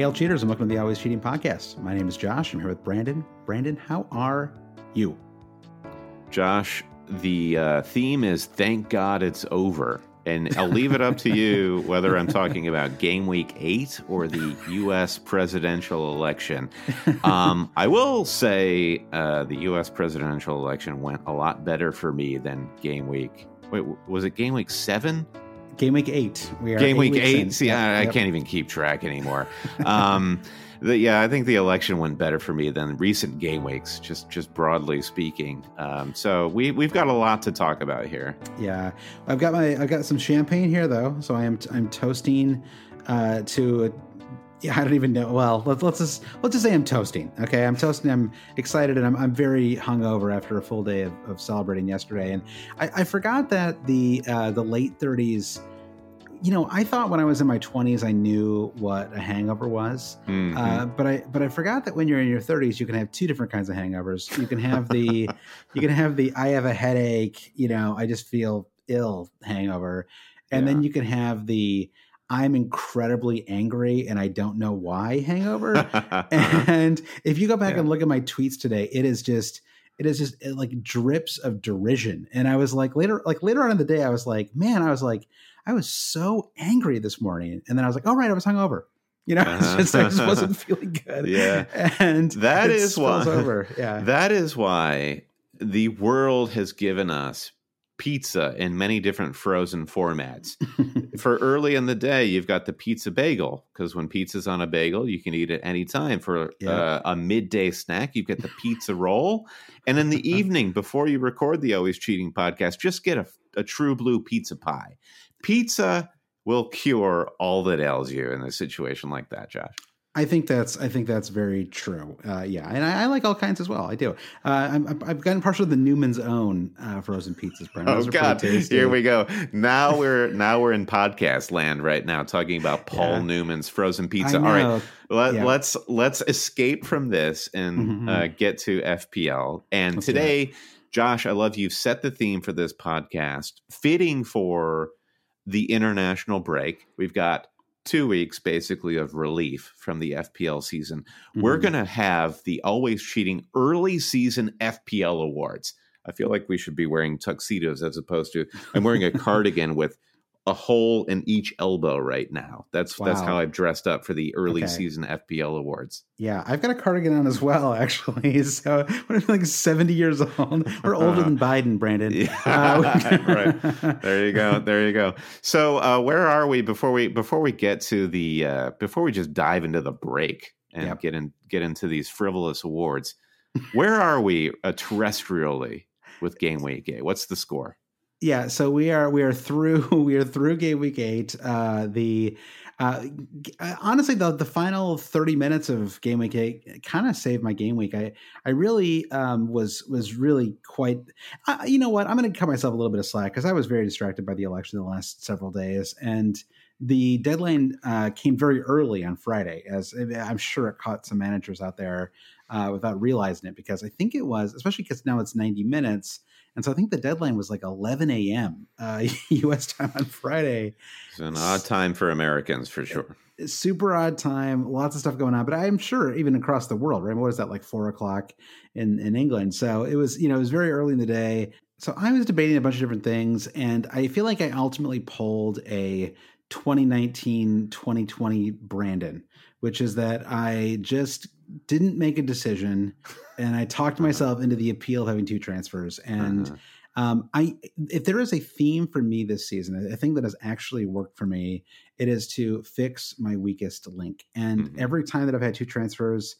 Hail cheaters and welcome to the Always Cheating Podcast. My name is Josh. I'm here with Brandon. Brandon, how are you? Josh, the uh, theme is thank God it's over. And I'll leave it up to you whether I'm talking about game week eight or the U.S. presidential election. Um, I will say uh, the U.S. presidential election went a lot better for me than game week. Wait, was it game week seven? Game week eight. We are game week eight. See, yep, I, yep. I, can't even keep track anymore. um, the, yeah, I think the election went better for me than recent game weeks, just just broadly speaking. Um, so we we've got a lot to talk about here. Yeah, I've got my I've got some champagne here though, so I am I'm toasting uh, to a yeah, I don't even know. Well, let's let's just let's just say I'm toasting. Okay, I'm toasting. I'm excited, and I'm I'm very hungover after a full day of, of celebrating yesterday. And I, I forgot that the uh, the late 30s you know, I thought when I was in my 20s, I knew what a hangover was, mm-hmm. uh, but I but I forgot that when you're in your 30s, you can have two different kinds of hangovers. You can have the you can have the I have a headache, you know, I just feel ill hangover, and yeah. then you can have the I'm incredibly angry and I don't know why hangover. and if you go back yeah. and look at my tweets today, it is just it is just it like drips of derision. And I was like later like later on in the day, I was like, man, I was like I was so angry this morning. And then I was like, oh, right, I was hungover. You know, uh-huh. just, I just wasn't feeling good. Yeah. And that is why, over. Yeah. That is why the world has given us pizza in many different frozen formats. for early in the day, you've got the pizza bagel because when pizza's on a bagel, you can eat it any time. For yeah. uh, a midday snack, you get the pizza roll, and in the evening, before you record the Always Cheating podcast, just get a, a true blue pizza pie pizza will cure all that ails you in a situation like that, Josh. I think that's I think that's very true. Uh, yeah, and I, I, like all kinds as well. I do. Uh, i have gotten partial to the Newman's Own uh, frozen pizzas. Brent. oh God! Here we go. Now we're now we're in podcast land right now, talking about Paul yeah. Newman's frozen pizza. All right, let, yeah. let's let's escape from this and mm-hmm. Uh, get to FPL. And let's today, Josh, I love you set the theme for this podcast, fitting for the international break. We've got two weeks basically of relief from the FPL season. Mm-hmm. We're going to have the always cheating early season FPL awards. I feel like we should be wearing tuxedos as opposed to I'm wearing a cardigan with a hole in each elbow right now. That's wow. that's how I've dressed up for the early okay. season FPL awards. Yeah, I've got a cardigan on as well, actually. So I'm like 70 years old. We're older than Biden, Brandon. Yeah, uh, right. There you go. There you go. So uh, where are we before we before we get to the uh, before we just dive into the break and yep. get in get into these frivolous awards? Where are we uh, terrestrially with Game Week? What's the score? Yeah so we are we are through we are through game week eight uh the Uh, uh, honestly, though, the final thirty minutes of game week eight kind of saved my game week. I I really um, was was really quite. Uh, you know what? I'm going to cut myself a little bit of slack because I was very distracted by the election the last several days, and the deadline uh, came very early on Friday. As I'm sure it caught some managers out there uh, without realizing it, because I think it was, especially because now it's 90 minutes. And so I think the deadline was like 11 a.m. Uh, U.S. time on Friday. It's an odd time for Americans, for sure. Super odd time, lots of stuff going on. But I'm sure even across the world, right? What is that like four o'clock in in England? So it was, you know, it was very early in the day. So I was debating a bunch of different things, and I feel like I ultimately pulled a 2019 2020 Brandon, which is that I just didn't make a decision and I talked myself into the appeal of having two transfers. And uh-huh. um, I, if there is a theme for me this season, I thing that has actually worked for me. It is to fix my weakest link. And mm-hmm. every time that I've had two transfers,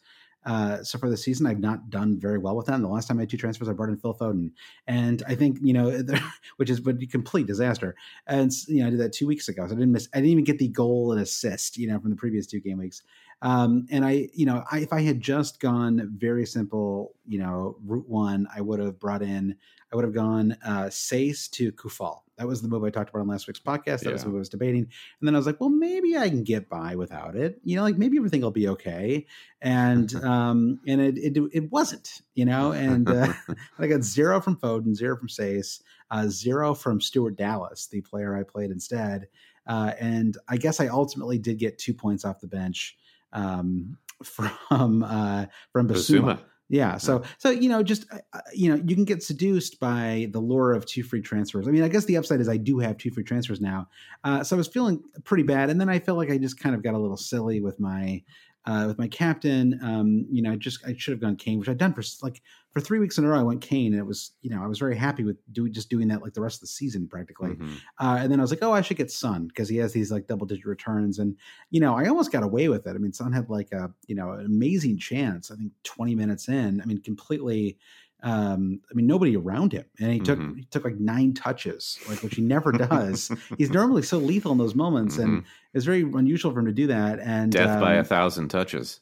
uh, so for the season, I've not done very well with them. The last time I had two transfers, I brought in Phil Foden, and I think you know, which is a complete disaster. And you know, I did that two weeks ago, so I didn't miss. I didn't even get the goal and assist, you know, from the previous two game weeks. Um, and I, you know, I, if I had just gone very simple, you know, route one, I would have brought in, I would have gone uh, Saïss to Coufal. That was the move I talked about on last week's podcast. That yeah. was what I was debating. And then I was like, well, maybe I can get by without it. You know, like maybe everything will be okay. And um, and it, it it wasn't. You know, and uh, I got zero from Foden, zero from Saïss, uh, zero from Stuart Dallas, the player I played instead. Uh, and I guess I ultimately did get two points off the bench um, from uh, from Bissouma. Bissouma. Yeah, so so you know, just uh, uh, you know, you can get seduced by the lure of two free transfers. I mean, I guess the upside is I do have two free transfers now, uh, so I was feeling pretty bad, and then I felt like I just kind of got a little silly with my uh, with my captain. Um, you know, I just I should have gone Kane, which I'd done for like for three weeks in a row. I went Kane, and it was you know I was very happy with doing just doing that like the rest of the season practically. Mm-hmm. Uh, and then I was like, oh, I should get Son because he has these like double digit returns, and you know I almost got away with it. I mean, Son had like a you know an amazing chance. I think twenty minutes in, I mean, completely um, I mean, nobody around him, and he took mm-hmm. he took like nine touches, like which he never does. He's normally so lethal in those moments, mm-hmm. and it's very unusual for him to do that. And death um, by a thousand touches.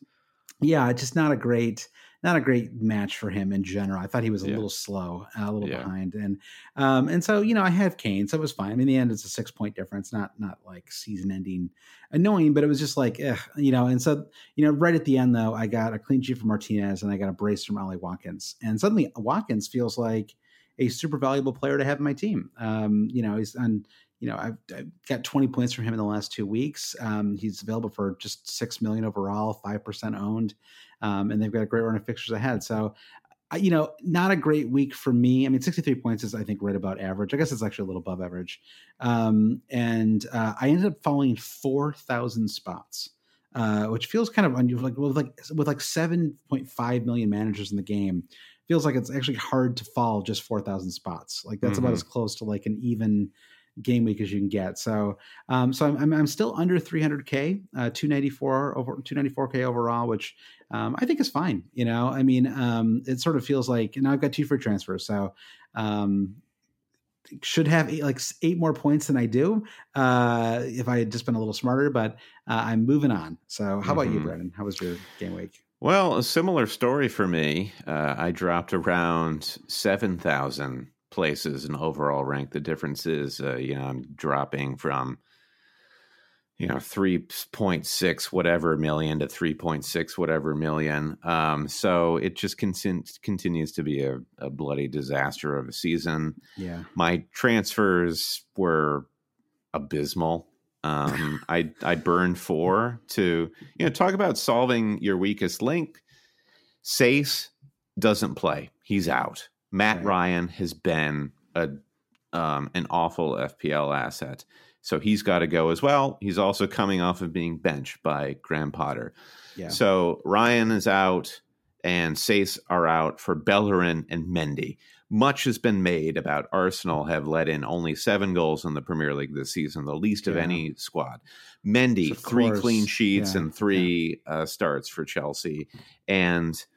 Yeah, just not a great not a great match for him in general. I thought he was a yeah. little slow, a little yeah. behind, and um, and so you know I have Kane, so it was fine. I mean, in the end, it's a six point difference, not not like season ending annoying, but it was just like, eh, you know. And so you know, right at the end though, I got a clean sheet from Martinez, and I got a brace from Ollie Watkins, and suddenly Watkins feels like a super valuable player to have in my team. Um, you know, he's on you know, I've, I've, got 20 points from him in the last two weeks. Um, he's available for just six million overall, five percent owned um, and they've got a great run of fixtures ahead. So, you know, not a great week for me. I mean, 63 points is, I think, right about average. I guess it's actually a little above average. Um, and uh, I ended up falling 4,000 spots. Uh, which feels kind of unusual. Like with like with like seven point five million managers in the game, feels like it's actually hard to fall just four thousand spots. Like that's mm-hmm. about as close to like an even game week as you can get. So, um, so I'm, I'm, still under 300k, uh, 294 over 294k overall, which um, I think is fine. You know, I mean, um, it sort of feels like, and I've got two free transfers, so um, should have eight, like eight more points than I do uh, if I had just been a little smarter. But uh, I'm moving on. So, how about mm-hmm. you, Brandon? How was your game week? Well, a similar story for me. Uh, I dropped around seven thousand places and overall rank. The difference is, uh, you know, I'm dropping from, you know, 3.6 whatever million to 3.6 whatever million. Um, so it just con- continues to be a, a, bloody disaster of a season. Yeah. My transfers were abysmal. Um, I, I burned four to, you know, talk about solving your weakest link. Saïss doesn't play. He's out. Matt right. Ryan has been a um, an awful FPL asset. So he's got to go as well. He's also coming off of being benched by Graham Potter. Yeah. So Ryan is out and Saïss are out for Bellerin and Mendy. Much has been made about Arsenal have let in only seven goals in the Premier League this season, the least yeah. of any squad. Mendy, three clean sheets yeah. and three uh, starts for Chelsea. And –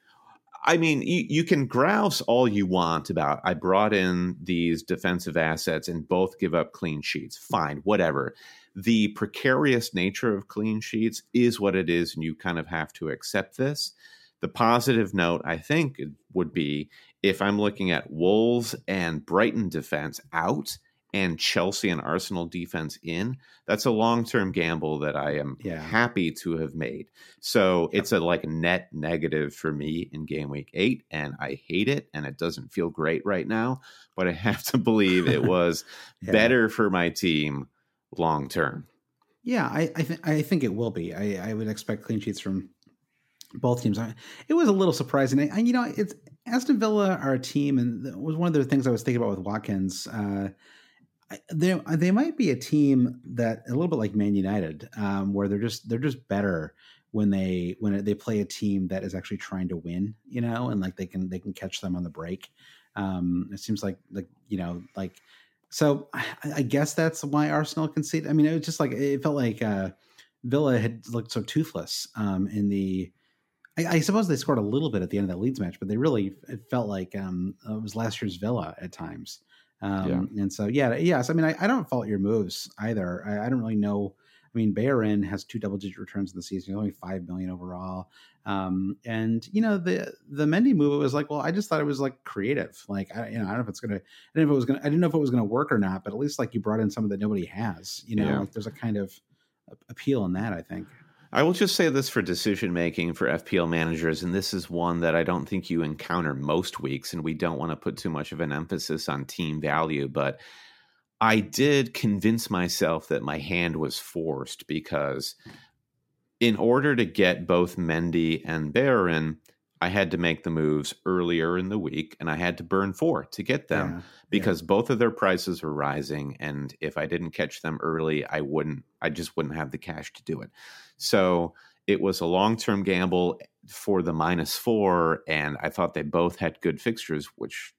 I mean, you, you can grouse all you want about I brought in these defensive assets and both give up clean sheets. Fine, whatever. The precarious nature of clean sheets is what it is, and you kind of have to accept this. The positive note, I think, would be if I'm looking at Wolves and Brighton defense out and Chelsea and Arsenal defense in, that's a long term gamble that I am yeah. happy to have made. So yep. it's a like net negative for me in game week eight, and I hate it, and it doesn't feel great right now. But I have to believe it was yeah. better for my team long term. Yeah, I I, th- I think it will be. I, I would expect clean sheets from both teams. It was a little surprising. I, you know, it's Aston Villa a team, and it was one of the things I was thinking about with Watkins. Uh, they they might be a team that a little bit like Man United, um, where they're just they're just better when they when they play a team that is actually trying to win, you know, and like they can they can catch them on the break. Um, it seems like like you know like so I, I guess that's why Arsenal conceded. I mean, it was just like it felt like uh, Villa had looked so toothless um, in the. I, I, suppose they scored a little bit at the end of that Leeds match, but they really it felt like um, it was last year's Villa at times. Um, yeah. And so, yeah, yes. I mean, I, I don't fault your moves either. I, I, don't really know. I mean, Bellerin has two double digit returns in the season, only five million overall. Um, and you know, the the Mendy move was like, well, I just thought it was like creative. Like, I, you know, I don't know if it's gonna, I didn't know if it was gonna, I didn't know if it was gonna work or not. But at least like you brought in something that nobody has. You know, yeah. like there's a kind of appeal in that. I think. I will just say this for decision making for FPL managers, and this is one that I don't think you encounter most weeks, and we don't want to put too much of an emphasis on team value, but I did convince myself that my hand was forced because in order to get both Mendy and Bellerin, I had to make the moves earlier in the week and I had to burn four to get them yeah, because yeah. both of their prices were rising. And if I didn't catch them early, I wouldn't, I just wouldn't have the cash to do it. So it was a long term gamble for the minus four, and I thought they both had good fixtures, which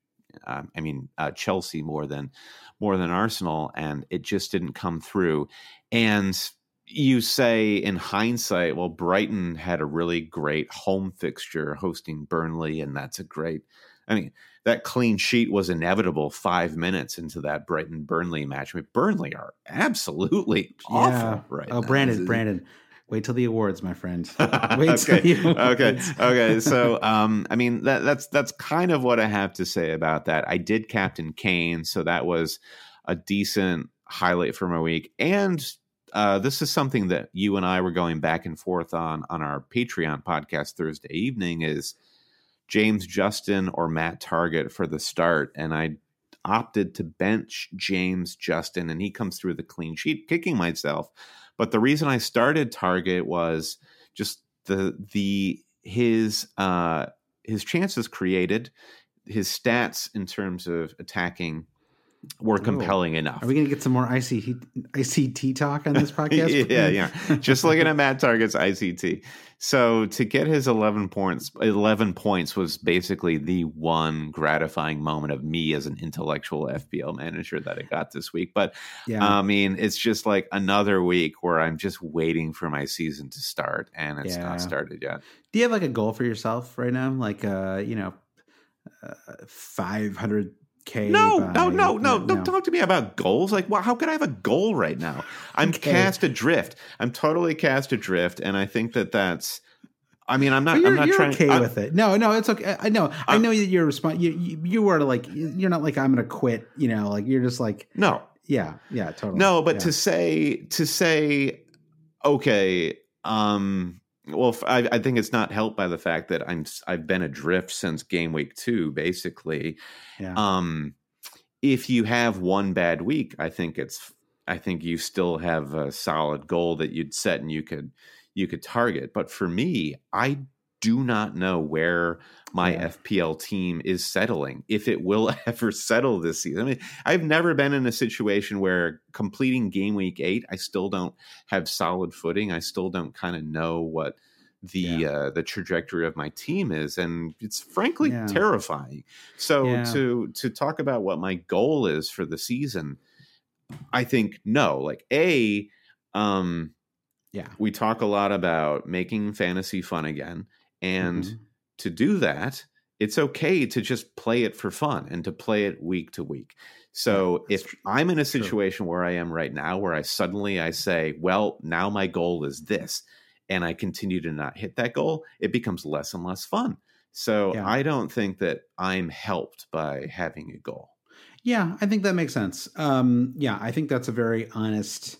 uh, I mean uh, Chelsea more than more than Arsenal, and it just didn't come through. And you say in hindsight, well, Brighton had a really great home fixture hosting Burnley, and that's a great. I mean, that clean sheet was inevitable five minutes into that Brighton Burnley match. I mean, Burnley are absolutely awful yeah. right oh, now. Brandon, Brandon, Wait till the awards, my friend. Wait okay. okay. Okay. So, um, I mean, that, that's that's kind of what I have to say about that. I did Captain Kane, so that was a decent highlight for my week. And uh, this is something that you and I were going back and forth on on our Patreon podcast Thursday evening. Is James Justin or Matt Targett for the start? And I opted to bench James Justin, and he comes through the clean sheet, kicking myself but the reason I started Targett was just the the his uh, his chances created, his stats in terms of attacking were compelling Ooh. enough. Are we going to get some more ICT, ICT talk on this podcast? yeah, yeah. Just looking at Matt Targett's ICT. So to get his 11 points, 11 points was basically the one gratifying moment of me as an intellectual FPL manager that I got this week. But yeah. I mean, it's just like another week where I'm just waiting for my season to start and it's yeah. not started yet. Do you have like a goal for yourself right now? Like, uh, you know, uh, 500 K no, by, no, no, no, no, Don't talk to me about goals. Like, well, how could I have a goal right now? I'm okay. cast adrift. I'm totally cast adrift, and I think that that's. I mean, I'm not. I'm not trying. okay I'm, with it. No, no, it's okay. I know. I know that you're respond. You, you, you are like. You're not like I'm going to quit. You know, like you're just like. No. Yeah. Yeah. Totally. No, but yeah. to say to say, okay, um, well, I, I, think it's not helped by the fact that I'm I've been adrift since game week two, basically. Yeah. Um, if you have one bad week, I think it's I think you still have a solid goal that you'd set and you could you could target. But for me, I do not know where my yeah. FPL team is settling, if it will ever settle this season. I mean, I've never been in a situation where completing game week eight, I still don't have solid footing. I still don't kind of know what the yeah. uh, the trajectory of my team is, and it's frankly yeah. terrifying. So to to talk about what my goal is for the season, I think no, like a, um, yeah, we talk a lot about making fantasy fun again and mm-hmm. to do that, it's okay to just play it for fun and to play it week to week. So Yeah, if true. I'm in a situation where I am right now, where I suddenly I say, well, now my goal is this, and I continue to not hit that goal, it becomes less and less fun. So Yeah. I don't think that I'm helped by having a goal. Yeah, I think that makes sense. Um, yeah, I think that's a very honest,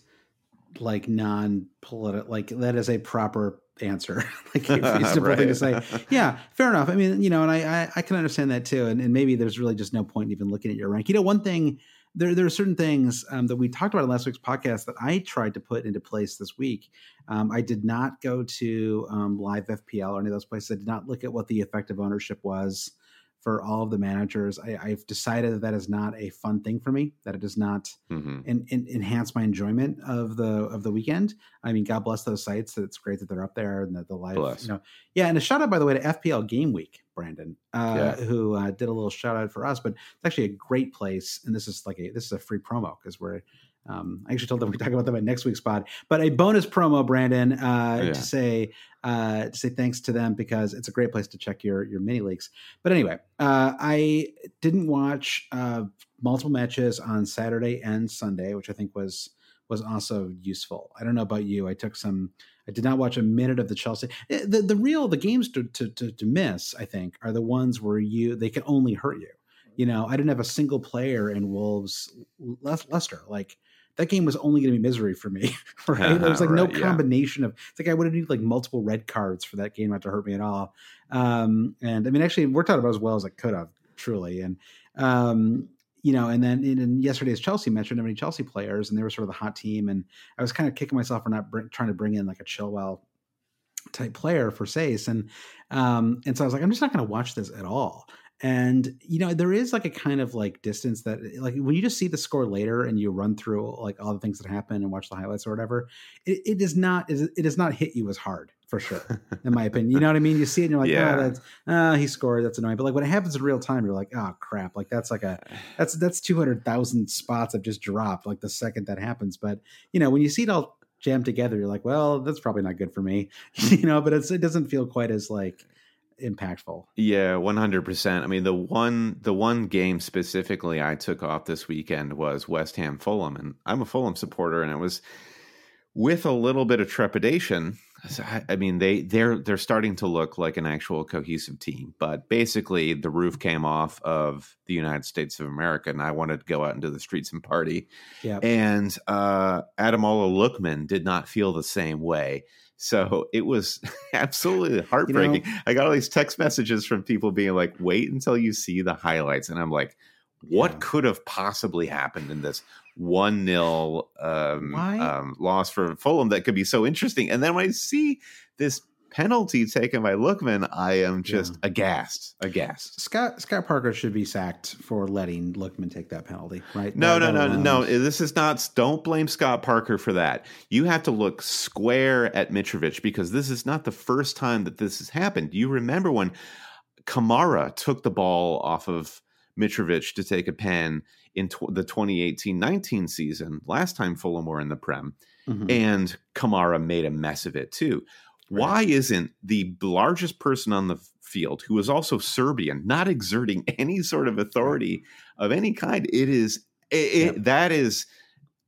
like non-political, like that is a proper answer, like a reasonable thing to say. Yeah, fair enough. I mean, you know, and I I, I can understand that too. And, and maybe there's really just no point in even looking at your rank. You know, one thing there there are certain things um, that we talked about in last week's podcast that I tried to put into place this week. Um, I did not go to um, live FPL or any of those places. I did not look at what the effective ownership was for all of the managers. I, I've decided that that is not a fun thing for me. That it does not Mhm. en- en- enhance my enjoyment of the of the weekend. I mean, God bless those sites. It's great that they're up there and that the live, Bless. you know, yeah. And a shout out by the way to FPL Game Week, Brandon, uh, Yeah. who uh, did a little shout out for us. But it's actually a great place, and this is like a this is a free promo because we're. Um, I actually told them we talk about them at next week's pod, but a bonus promo, Brandon, uh, Yeah. to say uh, to say thanks to them because it's a great place to check your your mini leagues. But anyway, uh, I didn't watch uh, multiple matches on Saturday and Sunday, which I think was was also useful. I don't know about you. I took some. I did not watch a minute of the Chelsea. eh, The the real the games to to to, to miss. I think are the ones where you they can only hurt you. You know, I didn't have a single player in Wolves Le- Leicester. Like that game was only going to be misery for me. Right? There was like no Right, yeah. combination of. It's like I would have needed like multiple red cards for that game not to hurt me at all. Um, and I mean, actually, it worked out about as well as it could have, truly. And um, you know, and then in, in yesterday's Chelsea mentioned how didn't have any Chelsea players, and they were sort of the hot team. And I was kind of kicking myself for not bring, trying to bring in like a Chilwell type player for Saïss, and um, and so I was like, I'm just not going to watch this at all. And you know, there is like a kind of like distance that, like, when you just see the score later and you run through like all the things that happen and watch the highlights or whatever, it, it does not it does not hit you as hard for sure, in my opinion. You know what I mean? You see it and you're like, Yeah. oh, that's uh, he scored. That's annoying. But like when it happens in real time, you're like, oh crap! Like that's like a that's that's two hundred thousand spots I've just dropped. Like the second that happens, but you know when you see it all jammed together, you're like, well, that's probably not good for me. you know, but it's, it doesn't feel quite as like impactful. Yeah, one hundred percent. I mean, the one the one game specifically I took off this weekend was West Ham Fulham, and I'm a Fulham supporter, and it was with a little bit of trepidation. I- I mean, they they're they're starting to look like an actual cohesive team, but basically the roof came off of the United States of America, and I wanted to go out into the streets and party. Yeah. And uh, Ademola Lookman did not feel the same way. So it was absolutely heartbreaking. I got all these text messages from people being like, wait until you see the highlights. And I'm like, what Yeah. could have possibly happened in this 1 0 um, um, loss for Fulham that could be so interesting? And then when I see this penalty taken by Lookman, I am just aghast, aghast. Scott Scott Parker should be sacked for letting Lookman take that penalty, right? No, That- no, no, alone- no. This is not. Don't blame Scott Parker for that. You have to look square at Mitrovic because this is not the first time that this has happened. You remember when Kamara took the ball off of Mitrovic to take a pen in tw- the 2018-19 season, last time Fulham were in the Prem, Mhm. and Kamara made a mess of it too. Why isn't the largest person on the field, who is also Serbian, not exerting any sort of authority of any kind? It is it, it- Yep. that is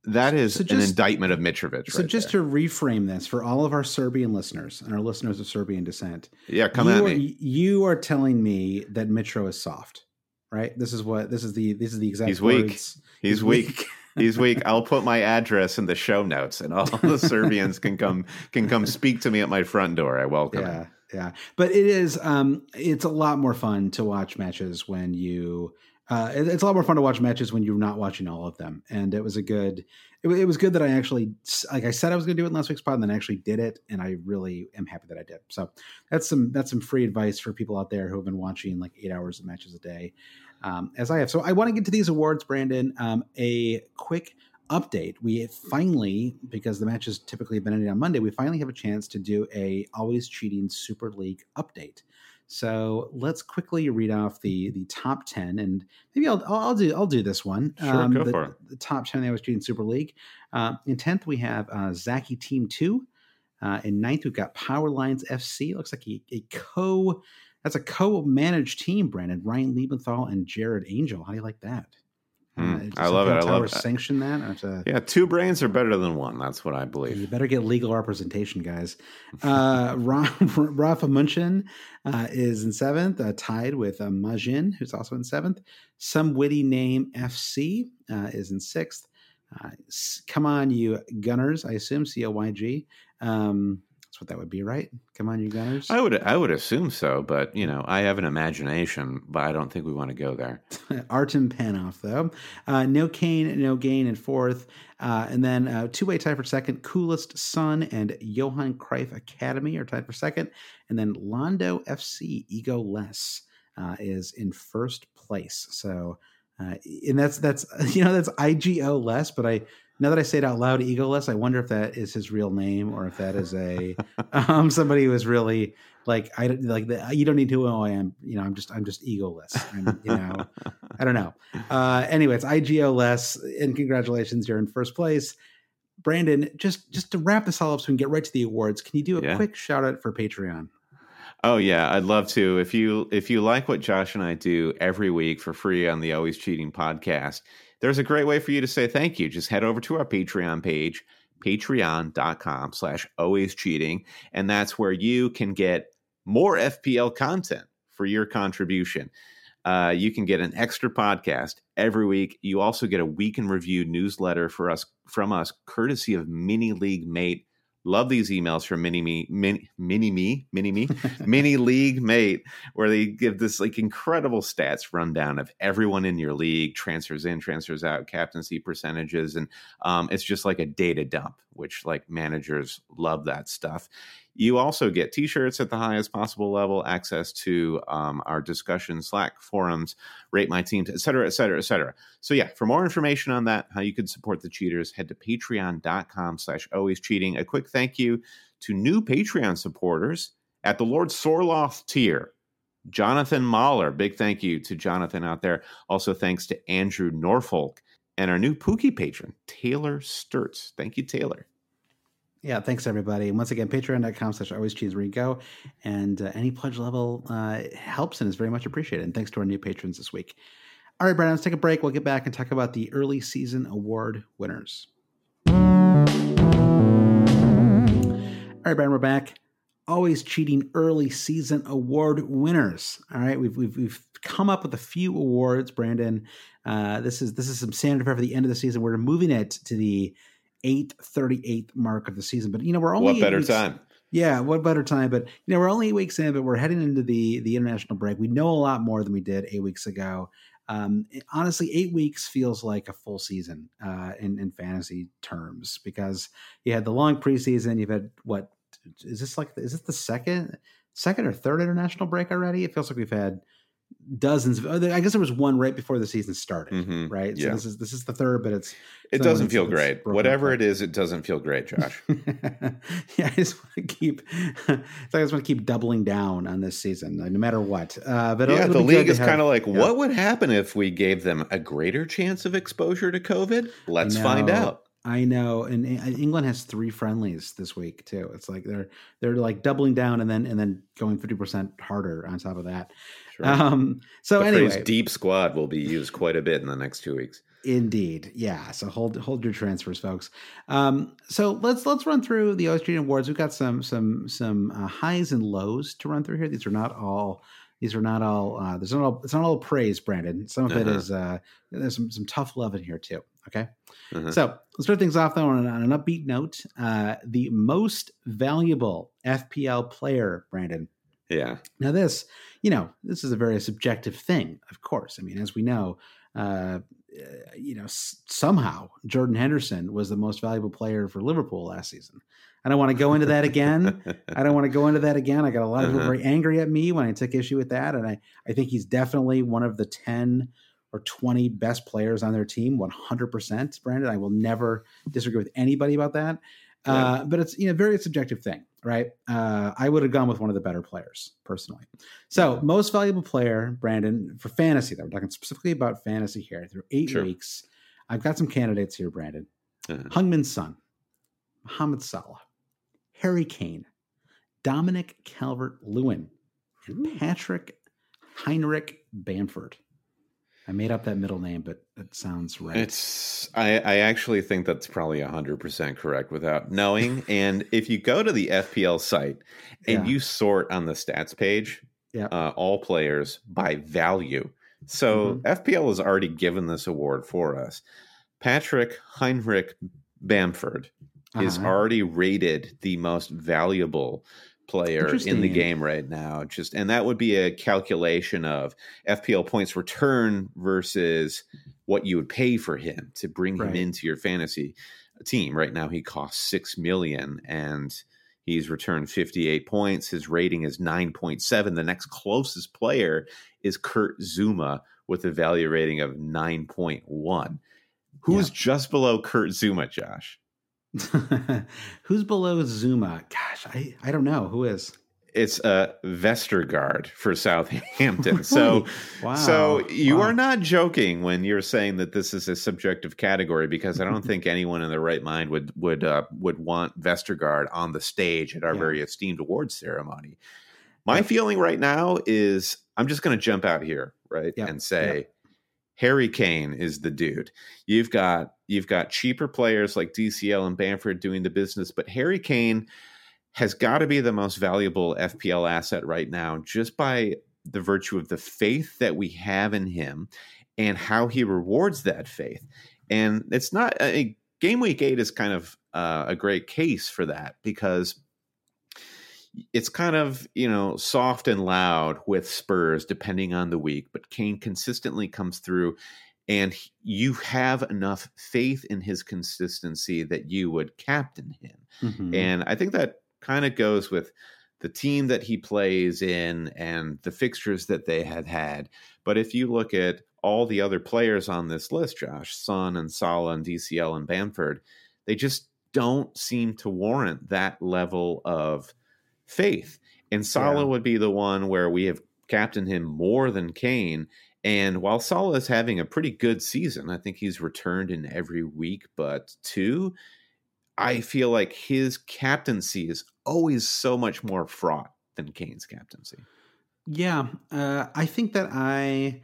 that is So an indictment of Mitrovic. So right just there. to reframe this for all of our Serbian listeners and our listeners of Serbian descent, yeah, come at are, me. You are telling me that Mitro is soft, right? This is what this is the this is the exact He's weak. words. He's weak. He's week I'll put my address in the show notes, and all the Serbians can come can come speak to me at my front door. I welcome it. yeah, yeah. But it is um it's a lot more fun to watch matches when you uh it- it's a lot more fun to watch matches when you're not watching all of them. And it was a good it, it was good that I actually like I said I was going to do it in last week's pod and then I actually did it and I really am happy that I did. So that's some that's some free advice for people out there who have been watching like 8 hours of matches a day. Um, as I have. So I want to get to these awards, Brandon. Um, a quick update. We finally, because the matches typically have been ending on Monday, we finally have a chance to do a always cheating Super League update. So let's quickly read off the the top ten, and maybe I'll I'll, I'll do I'll do this one. Sure, go the, for it. The top ten of the always cheating Super League. Uh, in tenth, we have uh, Zaki Team Two. Uh, in ninth, we've got Power Lines FC. Looks like a, a co that's a co-managed team. Brandon Ryan Liebenthal and Jared Angel. How do you like that? Mm, uh, I love it. I love it. Sanction that. To, yeah, two brains are better than one. That's what I believe. You better get legal representation, guys. Uh, Rafa Munchen uh, is in seventh, uh, tied with uh, Majin, who's also in seventh. Some witty name FC uh, is in sixth. Uh, come on, you Gunners! I assume C O Y G. Um, that's what that would be, right? Come on, you Gunners. I would, I would assume so, but you know, I have an imagination, but I don't think we want to go there. Artem Panov, though, uh, no Kane, no gain in fourth, uh, and then uh, two-way tie for second. Coolest Sun and Johan Cruyff Academy are tied for second, and then Londo FC Ego Less uh, is in first place. So. Uh, and that's that's you know that's IGO less, but I now that I say it out loud, egoless, I wonder if that is his real name or if that is a um, somebody who is really like I don't like the, you don't need to know I am. You know, I'm just I'm just egoless. I'm, you know, I don't know. Uh, anyway, it's IGO less, and congratulations, you're in first place. Brandon, just just to wrap this all up, so we can get right to the awards. Can you do a yeah. quick shout out for Patreon? Oh yeah, I'd love to. If you if you like what Josh and I do every week for free on the Always Cheating podcast, there's a great way for you to say thank you. Just head over to our Patreon page, patreon.com slash always cheating. And that's where you can get more FPL content for your contribution. Uh, you can get an extra podcast every week. You also get a week in review newsletter for us from us, courtesy of Mini League Mate Love these emails from Mini Me, Mini, Mini Me, Mini Me, Mini League Mate, where they give this like incredible stats rundown of everyone in your league, transfers in, transfers out, captaincy percentages, and um, it's just like a data dump, which like managers love that stuff. You also get t-shirts at the highest possible level, access to um, our discussion Slack forums, rate my teams, et cetera, et cetera, et cetera. So yeah, for more information on that, how you can support the cheaters, head to patreon.com slash always cheating. A quick thank you to new Patreon supporters at the Lord Sorloth tier. Jonathan Mahler, big thank you to Jonathan out there. Also, thanks to Andrew Norfolk and our new Pookie patron, Taylor Sturts. Thank you, Taylor. Yeah, thanks everybody. Once again, patreon.com slash always cheese where you go. And uh, any pledge level uh, helps and is very much appreciated. And thanks to our new patrons this week. All right, Brandon, let's take a break. We'll get back and talk about the early season award winners. All right, Brandon, we're back. Always cheating early season award winners. All right, we've we've we've come up with a few awards, Brandon. Uh, this is this is some standard for the end of the season. We're moving it to the eighth, thirty-eighth mark of the season. But you know, we're only what better weeks, time? Yeah, what better time? But you know, we're only eight weeks in, but we're heading into the the international break. We know a lot more than we did eight weeks ago. Um, honestly, eight weeks feels like a full season uh, in in fantasy terms because you had the long preseason. You've had what is this like? Is this the second second or third international break already? It feels like we've had dozens of I guess there was one right before the season started, mm-hmm. right? So yeah. this is this is the third, but it's it doesn't feel great. Whatever it is, it doesn't feel great, Josh. yeah, I just want to keep I just want to keep doubling down on this season, no matter what. Uh, but yeah, the league is kind of like, yeah. what would happen if we gave them a greater chance of exposure to COVID? Let's find out. I know, and England has three friendlies this week too. It's like they're they're like doubling down and then and then going fifty percent harder on top of that. Sure. Um, so the anyway, deep squad will be used quite a bit in the next two weeks. Indeed, yeah. So hold hold your transfers, folks. Um, so let's let's run through the OSG awards. We've got some some some uh, highs and lows to run through here. These are not all. These are not all. Uh, there's not all. It's not all praise, Brandon. Some of uh-huh. it is. Uh, there's some some tough love in here too. Okay. Uh-huh. So let's start things off though on, on an upbeat note. Uh, the most valuable FPL player, Brandon, yeah. Now, this, you know, this is a very subjective thing, of course. I mean, as we know, uh, you know, s- somehow Jordan Henderson was the most valuable player for Liverpool last season. I don't want to go into that again. I don't want to go into that again. I got a lot of uh-huh. people very angry at me when I took issue with that. And I, I think he's definitely one of the 10 or 20 best players on their team, 100%, Brandon. I will never disagree with anybody about that. Yeah. Uh, but it's you know very subjective thing, right? Uh, I would have gone with one of the better players personally. So most valuable player, Brandon, for fantasy. Though we're talking specifically about fantasy here. Through eight sure. weeks, I've got some candidates here, Brandon. Uh-huh. Heung-min Son, Mohamed Salah, Harry Kane, Dominic Calvert Lewin and Patrick Heinrich Bamford. I made up that middle name, but it sounds right. It's I, I actually think that's probably hundred percent correct without knowing. and if you go to the FPL site and Yeah. you sort on the stats page, Yeah. uh, all players by value. So Mm-hmm. FPL has already given this award for us. Patrick Heinrich Bamford is Uh-huh. already rated the most valuable player in the game right now. Just and that would be a calculation of FPL points return versus what you would pay for him to bring him into your fantasy team. Right now he costs 6 million and he's returned 58 points. His rating is 9.7. The next closest player is Kurt Zouma with a value rating of 9.1. Who's just below Kurt Zouma, Josh? Who's below Zouma? Gosh, I, I don't know. Who is? it's uh Vestergaard for Southampton. So wow. so you Wow. are not joking when you're saying that this is a subjective category because I don't think anyone in their right mind would would uh, would want Vestergaard on the stage at our Yeah. very esteemed awards ceremony. My feeling right now is I'm just going to jump out here, right, and say Harry Kane is the dude. You've got you've got cheaper players like DCL and Bamford doing the business, but Harry Kane has got to be the most valuable FPL asset right now just by the virtue of the faith that we have in him and how he rewards that faith. And it's not a game week 8 is kind of uh, a great case for that because it's kind of you know soft and loud with Spurs depending on the week, but Kane consistently comes through, and you have enough faith in his consistency that you would captain him. Mhm. And I think that kind of goes with the team that he plays in and the fixtures that they had had. But if you look at all the other players on this list, Josh, Son and Salah and DCL and Bamford, they just don't seem to warrant that level of faith. And Salah Yeah. would be the one where we have captained him more than Kane. And while Salah is having a pretty good season, I think he's returned in every week but two. I feel like his captaincy is always so much more fraught than Kane's captaincy. Yeah, uh, I think that I,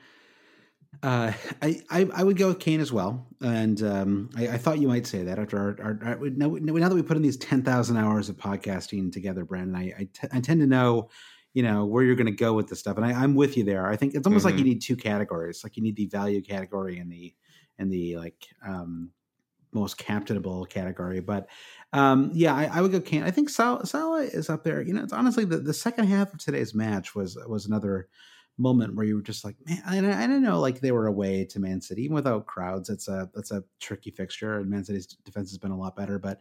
uh, I, I, I would go with Kane as well, and um, I, I thought you might say that after our, our, our now, now that we put in these ten thousand hours of podcasting together, Brandon, I, I, t- I tend to know, you know, where you're going to go with this stuff, and I, I'm with you there. I think it's almost like Mhm. you need two categories, like you need the value category and the and the like um, most captainable category, but um, yeah, I, I would go Kane. I think Sal- Salah is up there. You know, it's honestly the, the second half of today's match was was another moment where you were just like, man, I, don't know like they were away to Man City, even without crowds. It's a that's a tricky fixture, and Man City's defense has been a lot better, but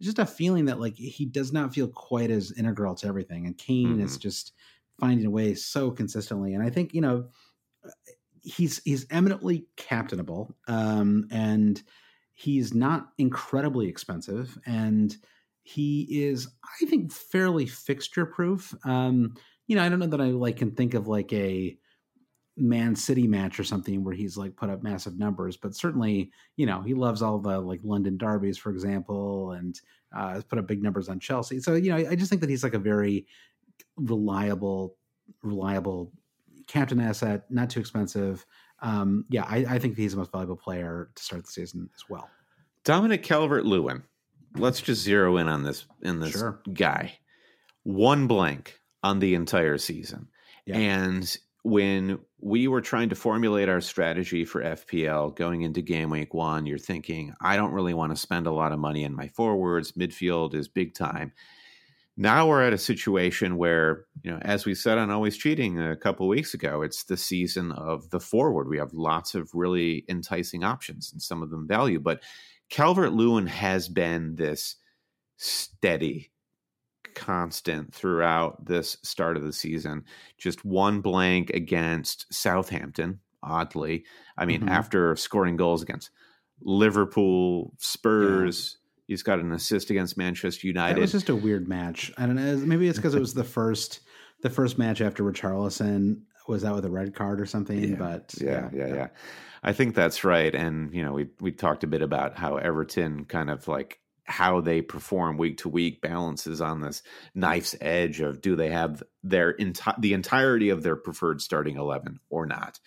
just a feeling that like he does not feel quite as integral to everything, and Kane is just finding a way so consistently. And I think you know he's he's eminently captainable, um, and he's not incredibly expensive, and he is, I think, fairly fixture proof. Um, you know, I don't know that I like can think of like a Man City match or something where he's like put up massive numbers, but certainly, you know, he loves all the like London derbies, for example, and uh, has put up big numbers on Chelsea. So, you know, I, I just think that he's like a very reliable, reliable captain asset, not too expensive. Um, yeah, I, I think he's the most valuable player to start the season as well. Dominic Calvert Lewin. Let's just zero in on this in this Sure. guy. One blank on the entire season. Yeah. And when we were trying to formulate our strategy for FPL going into game week one, you're thinking, I don't really want to spend a lot of money in my forwards. Midfield is big time. Now we're at a situation where, you know, as we said on Always Cheating a couple weeks ago, it's the season of the forward. We have lots of really enticing options and some of them value. But Calvert Lewin has been this steady, constant throughout this start of the season. Just one blank against Southampton, oddly. I mean, Mhm. after scoring goals against Liverpool, Spurs, he's got an assist against Manchester United. was just a weird match. I don't know. Maybe it's because it was the first the first match after Richarlison was out with a red card or something. Yeah, but yeah, yeah, yeah. I think that's right. And you know, we we talked a bit about how Everton kind of like how they perform week to week balances on this knife's edge of do they have their enti- the entirety of their preferred starting 11 or not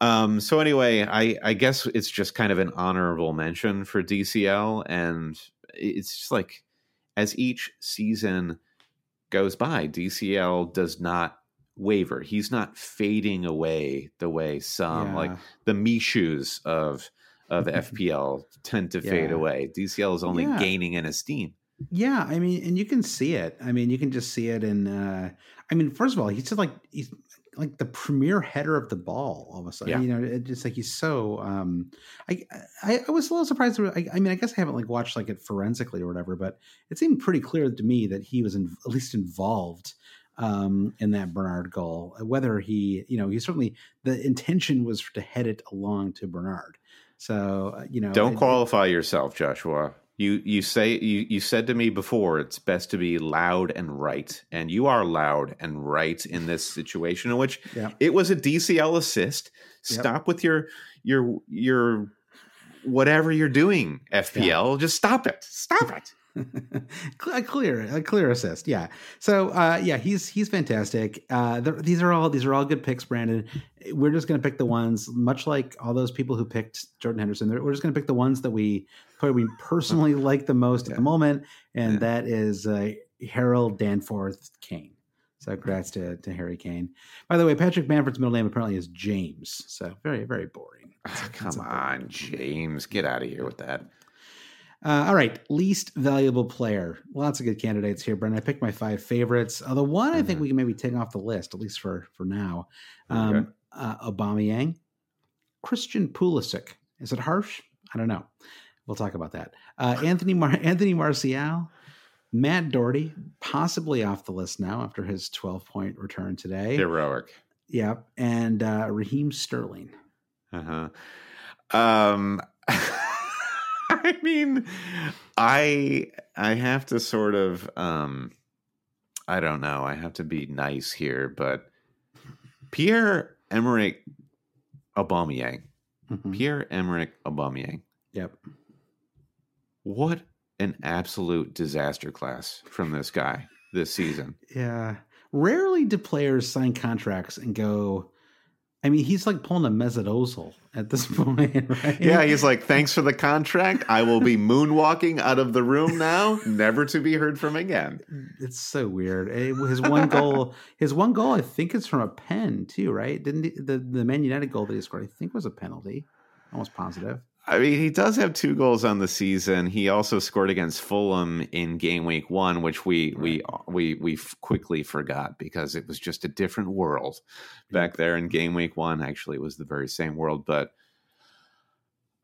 um, so anyway I, I guess it's just kind of an honorable mention for dcl and it's just like as each season goes by dcl does not waver he's not fading away the way some Yeah. like the mishus of of fpl tend to fade away dcl is only Yeah. gaining in esteem Yeah, I mean, and you can see it. I mean, you can just see it in. Uh, I mean, first of all, he's just like he's like the premier header of the ball. All of a sudden, Yeah. you know, it just like he's so. Um, I, I I was a little surprised. I, I mean, I guess I haven't like watched like it forensically or whatever, but it seemed pretty clear to me that he was in, at least involved um in that Bernard goal. Whether he, you know, he certainly the intention was to head it along to Bernard. So uh, you know, Don't it- qualify yourself, Joshua. You you say you, you said to me before it's best to be loud and right, and you are loud and right in this situation in which Yeah. it was a DCL assist. Yep. Stop with your your your whatever you're doing, FPL. Just stop it. Stop it. a clear a clear assist yeah. So uh yeah he's he's fantastic. Uh these are all these are all good picks brandon. We're just going to pick the ones much like all those people who picked jordan henderson we're just going to pick the ones that we probably personally like the most at the moment and Yeah. that is uh harold danforth kane. So congrats to, to harry kane. By the way patrick bamford's middle name apparently is james so very very boring. That's come on, James. Get out of here with that. Uh, all right, least valuable player. Lots of good candidates here, Brandon. I picked my five favorites. Uh, the one I think Mhm. we can maybe take off the list, at least for for now. Um, Okay. uh, Aubameyang, Christian Pulisic. Is it harsh? I don't know. We'll talk about that. Uh, Anthony Mar- Anthony Martial, Matt Doherty, possibly off the list now after his twelve point return today. Heroic. Yep, and uh, Raheem Sterling. Uh-huh. Um I mean I I have to sort of um I don't know. I have to be nice here, but Pierre Emerick Aubameyang. Mhm. Pierre Emerick Aubameyang. Yep. What an absolute disaster class from this guy this season. Yeah. Rarely do players sign contracts and go. I mean, he's like pulling a Mesut Ozil at this point, right? Yeah, he's like, thanks for the contract. I will be moonwalking out of the room now, never to be heard from again. it's so weird. Eh, His one goal, his one goal, I think is from a pen too, right? Didn't he, the the Man United goal that he scored? I think was a penalty. Almost positive. I mean, he does have two goals on the season. He also scored against Fulham in game week one, which we we uh, we we quickly forgot because it was just a different world back there in game week one. Actually, it was the very same world, but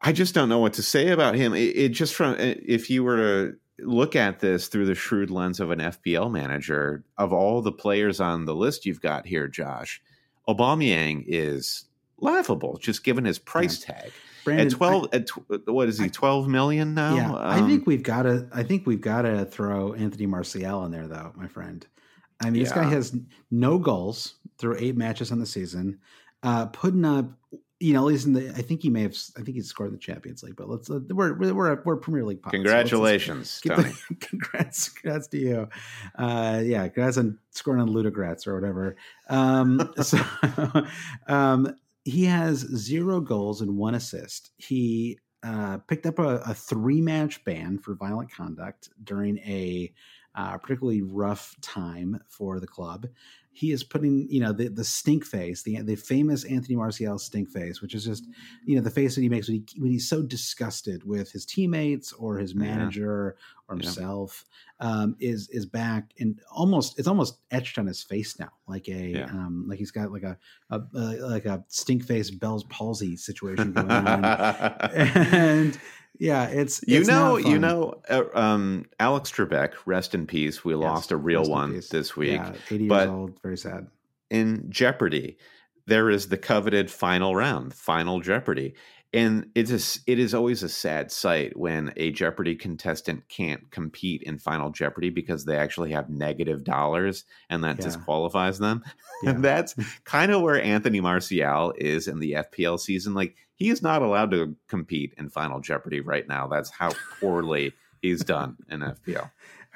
I just don't know what to say about him. It, it just from eh, if you were to look at this through the shrewd lens of an FPL manager, of all the players on the list you've got here, Josh, Aubameyang is laughable, just given his price tag Brandon, at twelve. at tw- what is he? Twelve million now. yeah, I Um, think we've got to. I think we've got to throw Anthony Martial in there, though, my friend. I mean, this guy has no goals through eight matches on the season, uh, putting up. You know, at least in the, I think he may have. I think he scored in the Champions League, but let's. Uh, we're we're we're a, we're a Premier League. pod, so Congratulations, keep Tony. the- congrats, congrats to you. Uh, yeah, congrats on scoring on Ludogorets or whatever. Um, so, um, he has zero goals and one assist. He uh, picked up a, a three match ban for violent conduct during a uh, particularly rough time for the club. He is putting, you know, the, the stink face, the the famous Anthony Martial stink face, which is just, you know, the face that he makes when, he, when he's so disgusted with his teammates or his Yeah. manager or Yeah. himself, um, is is back and almost it's almost etched on his face now, like a Yeah. um, like he's got like a, a, a like a stink face Bell's palsy situation going on, and yeah, it's you it's know, you know, uh, um, Alex Trebek, rest in peace. We Yes, lost a real one this week. Yeah, eighty but- years old, very sad. in Jeopardy, there is the coveted final round, Final Jeopardy. And it is it is always a sad sight when a Jeopardy contestant can't compete in Final Jeopardy because they actually have negative dollars and that Yeah. disqualifies them. Yeah. And that's kind of where Anthony Martial is in the FPL season. Like he is not allowed to compete in Final Jeopardy right now. That's how poorly he's done in FPL. All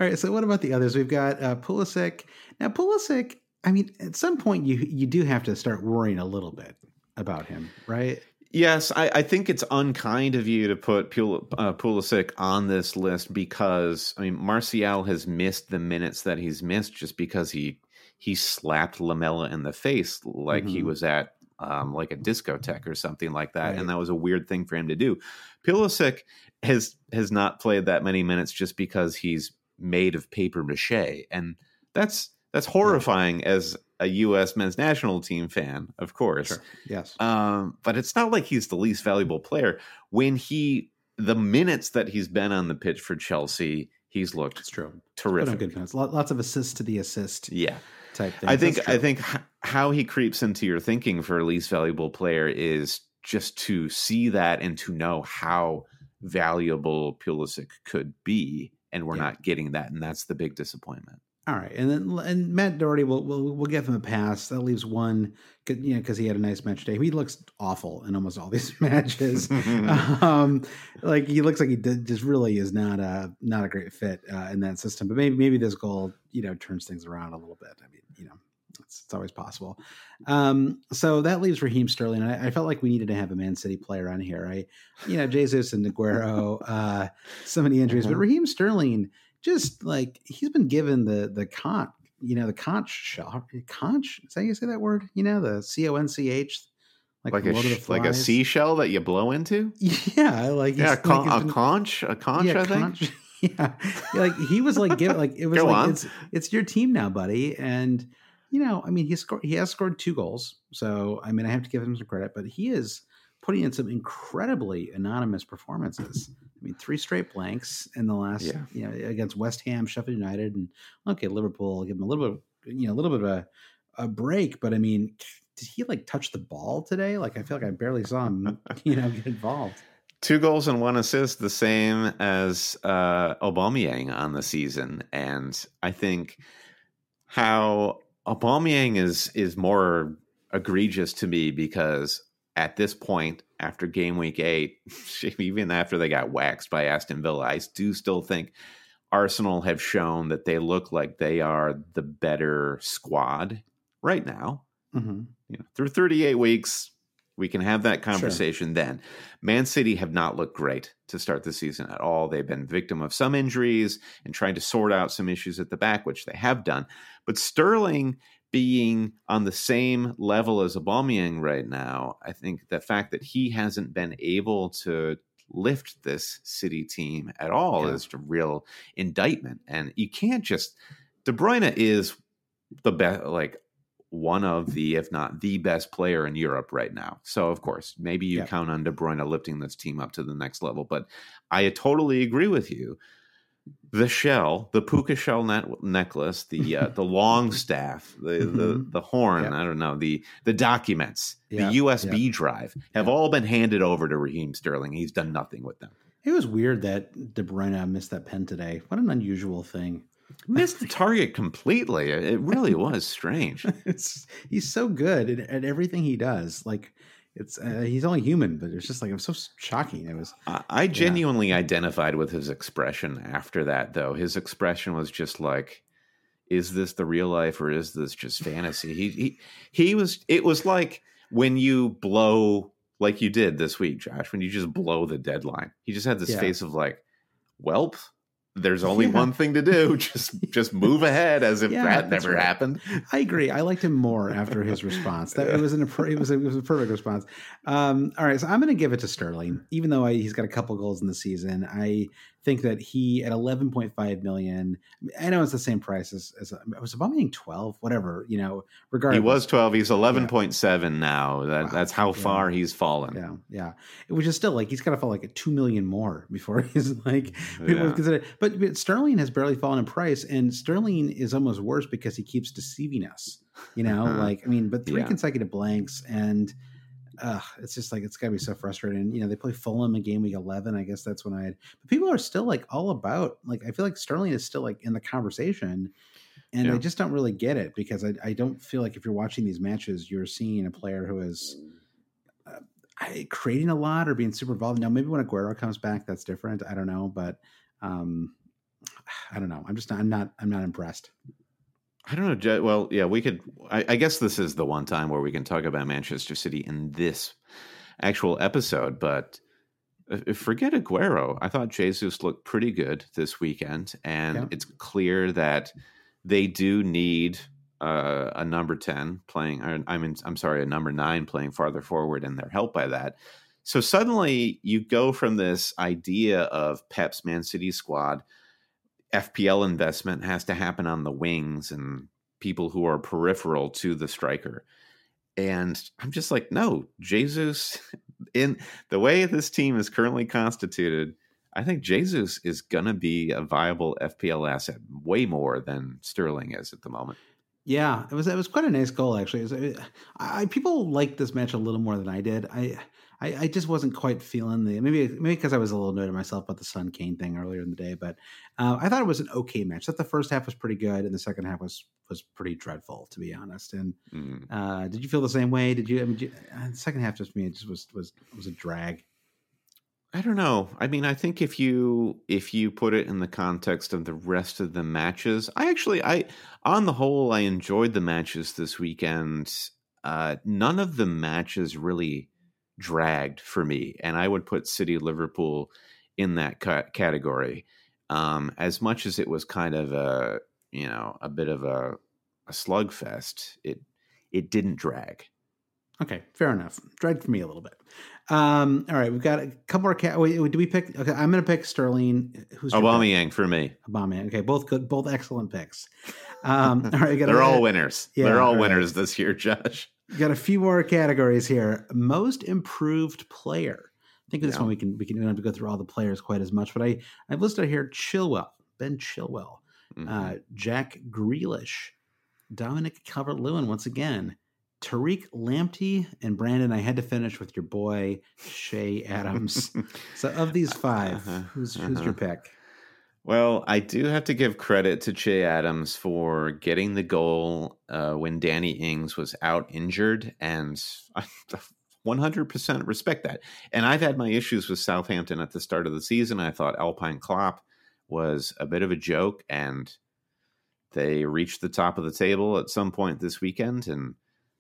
right. So what about the others? We've got uh, Pulisic. Now Pulisic. I mean, at some point you you do have to start worrying a little bit about him, right? Yes, I, I think it's unkind of you to put Pul- uh, Pulisic on this list because I mean Martial has missed the minutes that he's missed just because he he slapped Lamela in the face like mm-hmm. he was at um, like a discotheque or something like that, right. and that was a weird thing for him to do. Pulisic has has not played that many minutes just because he's made of paper mache, and that's that's horrifying yeah. as a U.S. men's national team fan, of course. Sure. Yes. Um, but it's not like he's the least valuable player. When he, the minutes that he's been on the pitch for Chelsea, he's looked it's true. terrific. Good minutes. Lots of assists to the assist. Yeah. Type thing. I think I think how he creeps into your thinking for a least valuable player is just to see that and to know how valuable Pulisic could be, and we're yeah. not getting that, and that's the big disappointment. All right, and then and Matt Doherty, we'll we'll, we'll give him a pass. That leaves one, you know, because he had a nice match day. He looks awful in almost all these matches. um, like he looks like he did, just really is not a not a great fit uh, in that system. But maybe maybe this goal, you know, turns things around a little bit. I mean, you know, it's, it's always possible. Um, so that leaves Raheem Sterling. I, I, felt like we needed to have a Man City player on here. I, you know, Jesus and Aguero, uh, so many injuries, but mm-hmm. Raheem Sterling just like he's been given the the conch, you know, the conch shot, conch. Is that how you say that word? You know, the C O N C H. Like, like a like a seashell that you blow into. Yeah, like yeah, con- like a conch, a conch. Yeah, I think. Conch, yeah, like he was like give like it was Go like on. it's it's your team now, buddy, and you know, I mean, he scored he has scored two goals, so I mean, I have to give him some credit, but he is putting in some incredibly anonymous performances. I mean, three straight blanks in the last, yeah. you know, against West Ham, Sheffield United, and okay, Liverpool. Give him a little bit, you know, a little bit of a, a break. But I mean, did he like touch the ball today? Like, I feel like I barely saw him, you know, get involved. Two goals and one assist, the same as uh, Aubameyang on the season, and I think how Aubameyang is is more egregious to me because at this point, after game week eight, even after they got waxed by Aston Villa, I do still think Arsenal have shown that they look like they are the better squad right now. Mm-hmm. You know, through 38 weeks, we can have that conversation sure. then. Man City have not looked great to start the season at all. They've been victim of some injuries and trying to sort out some issues at the back, which they have done. But Sterling being on the same level as Aubameyang right now, I think the fact that he hasn't been able to lift this City team at all yeah. is a real indictment. And you can't just De Bruyne is the best, like one of the, if not the best player in Europe right now. So of course, maybe you yeah. count on De Bruyne lifting this team up to the next level. But I totally agree with you the shell, the puka shell net- necklace, the uh, the long staff, the, mm-hmm. the the horn, yeah. I don't know, the the documents, yeah. the USB drive have all been handed over to Raheem Sterling. He's done nothing with them. It was weird that De Bruyne missed that pen today. What an unusual thing. Missed the target completely. It really was strange. it's he's so good at, at everything he does. Like it's uh, he's only human, but it's just like was so shocking. It was. I, I genuinely yeah. identified with his expression after that, though. His expression was just like, "Is this the real life or is this just fantasy?" He he he was. It was like when you blow like you did this week, Josh. When you just blow the deadline, he just had this yeah. face of like, "Welp." There's only yeah. one thing to do. Just just move ahead as if yeah, that never right. happened. I agree. I liked him more after his response. That it was an it was a, it was a perfect response. Um, all right so i'm going to give it to sterling. Even though I, he's got a couple goals in the season i think that he at 11.5 million i know it's the same price as, as was Aubameyang 12 whatever you know regardless. he was 12 he's 11.7 yeah. now. That, wow. that's how far he's fallen. Yeah yeah. Which is still like he's got to fall like a 2 million more before he's like people consider but, but sterling has barely fallen in price and sterling is almost worse because he keeps deceiving us you know? Like i mean but three yeah. consecutive blanks and uh, it's just like it's got to be so frustrating. You know, they play Fulham in game week eleven. I guess that's when I had. But people are still like all about. Like I feel like Sterling is still like in the conversation, and yeah. I just don't really get it because I, I don't feel like if you're watching these matches, you're seeing a player who is uh, creating a lot or being super involved. Now maybe when Aguero comes back, that's different. I don't know, but um, I don't know. I'm just not, I'm not I'm not impressed. I don't know. Well, yeah, we could. I, I, guess this is the one time where we can talk about Manchester City in this actual episode. But uh, forget Aguero. I thought Jesus looked pretty good this weekend, and yeah. it's clear that they do need uh, a number ten playing. I mean, I'm sorry, a number nine playing farther forward, and they're helped by that. So suddenly, you go from this idea of Pep's Man City squad FPL investment has to happen on the wings and people who are peripheral to the striker. And I'm just like, no, Jesus, in the way this team is currently constituted, I think Jesus is going to be a viable FPL asset way more than Sterling is at the moment. Yeah, it was it was quite a nice goal actually. Was, I, people liked this match a little more than I did. I I, I, just wasn't quite feeling the maybe maybe because I was a little annoyed at myself about the Son Kane thing earlier in the day, but uh, I thought it was an okay match. That the first half was pretty good, and the second half was was pretty dreadful, to be honest. And mm. uh, did you feel the same way? Did you? I mean, you, uh, the second half just me, it just was was was a drag. I don't know. I mean, I think if you if you put it in the context of the rest of the matches, I actually I on the whole I enjoyed the matches this weekend. Uh, none of the matches really dragged for me, and I would put City Liverpool in that ca- category. Um, as much as it was kind of a you know a bit of a, a slugfest, it it didn't drag. Okay, fair enough. Dragged for me a little bit. Um, all right, we've got a couple more. Ca- wait, do we pick? Okay, I'm going to pick Sterling. Who's Aubameyang for me? Aubameyang. Okay, both good, both excellent picks. Um, all right, they're all winners. Yeah, they're all, all winners right. this year, Josh. Got a few more categories here. Most improved player. I think this yeah. one we can we can we don't have to go through all the players quite as much, but I I've listed here Chilwell, Ben Chilwell, mm-hmm. uh, Jack Grealish, Dominic Calvert Lewin once again, Tariq Lamptey, and Brandon. I had to finish with your boy Che Adams. so of these 5 uh-huh. who's who's uh-huh. your pick? Well, I do have to give credit to Che Adams for getting the goal uh, when Danny Ings was out injured, and I 100% respect that. And I've had my issues with Southampton at the start of the season. I thought Alpine Klopp was a bit of a joke, and they reached the top of the table at some point this weekend, and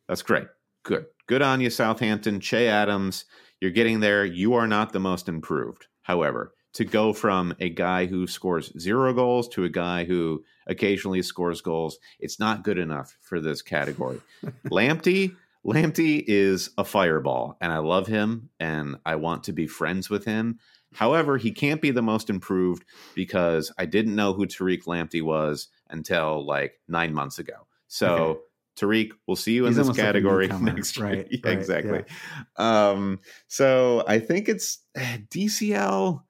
that's great. Good. Good on you, Southampton. Che Adams, you're getting there. You are not the most improved. However, to go from a guy who scores zero goals to a guy who occasionally scores goals. It's not good enough for this category. Lamptey, Lamptey is a fireball, and I love him, and I want to be friends with him. However, he can't be the most improved because I didn't know who Tariq Lamptey was until like nine months ago. So. Okay. Tariq, we'll see you He's in this category like next year. Right, yeah, right, exactly. Yeah. Um, so I think it's DCL.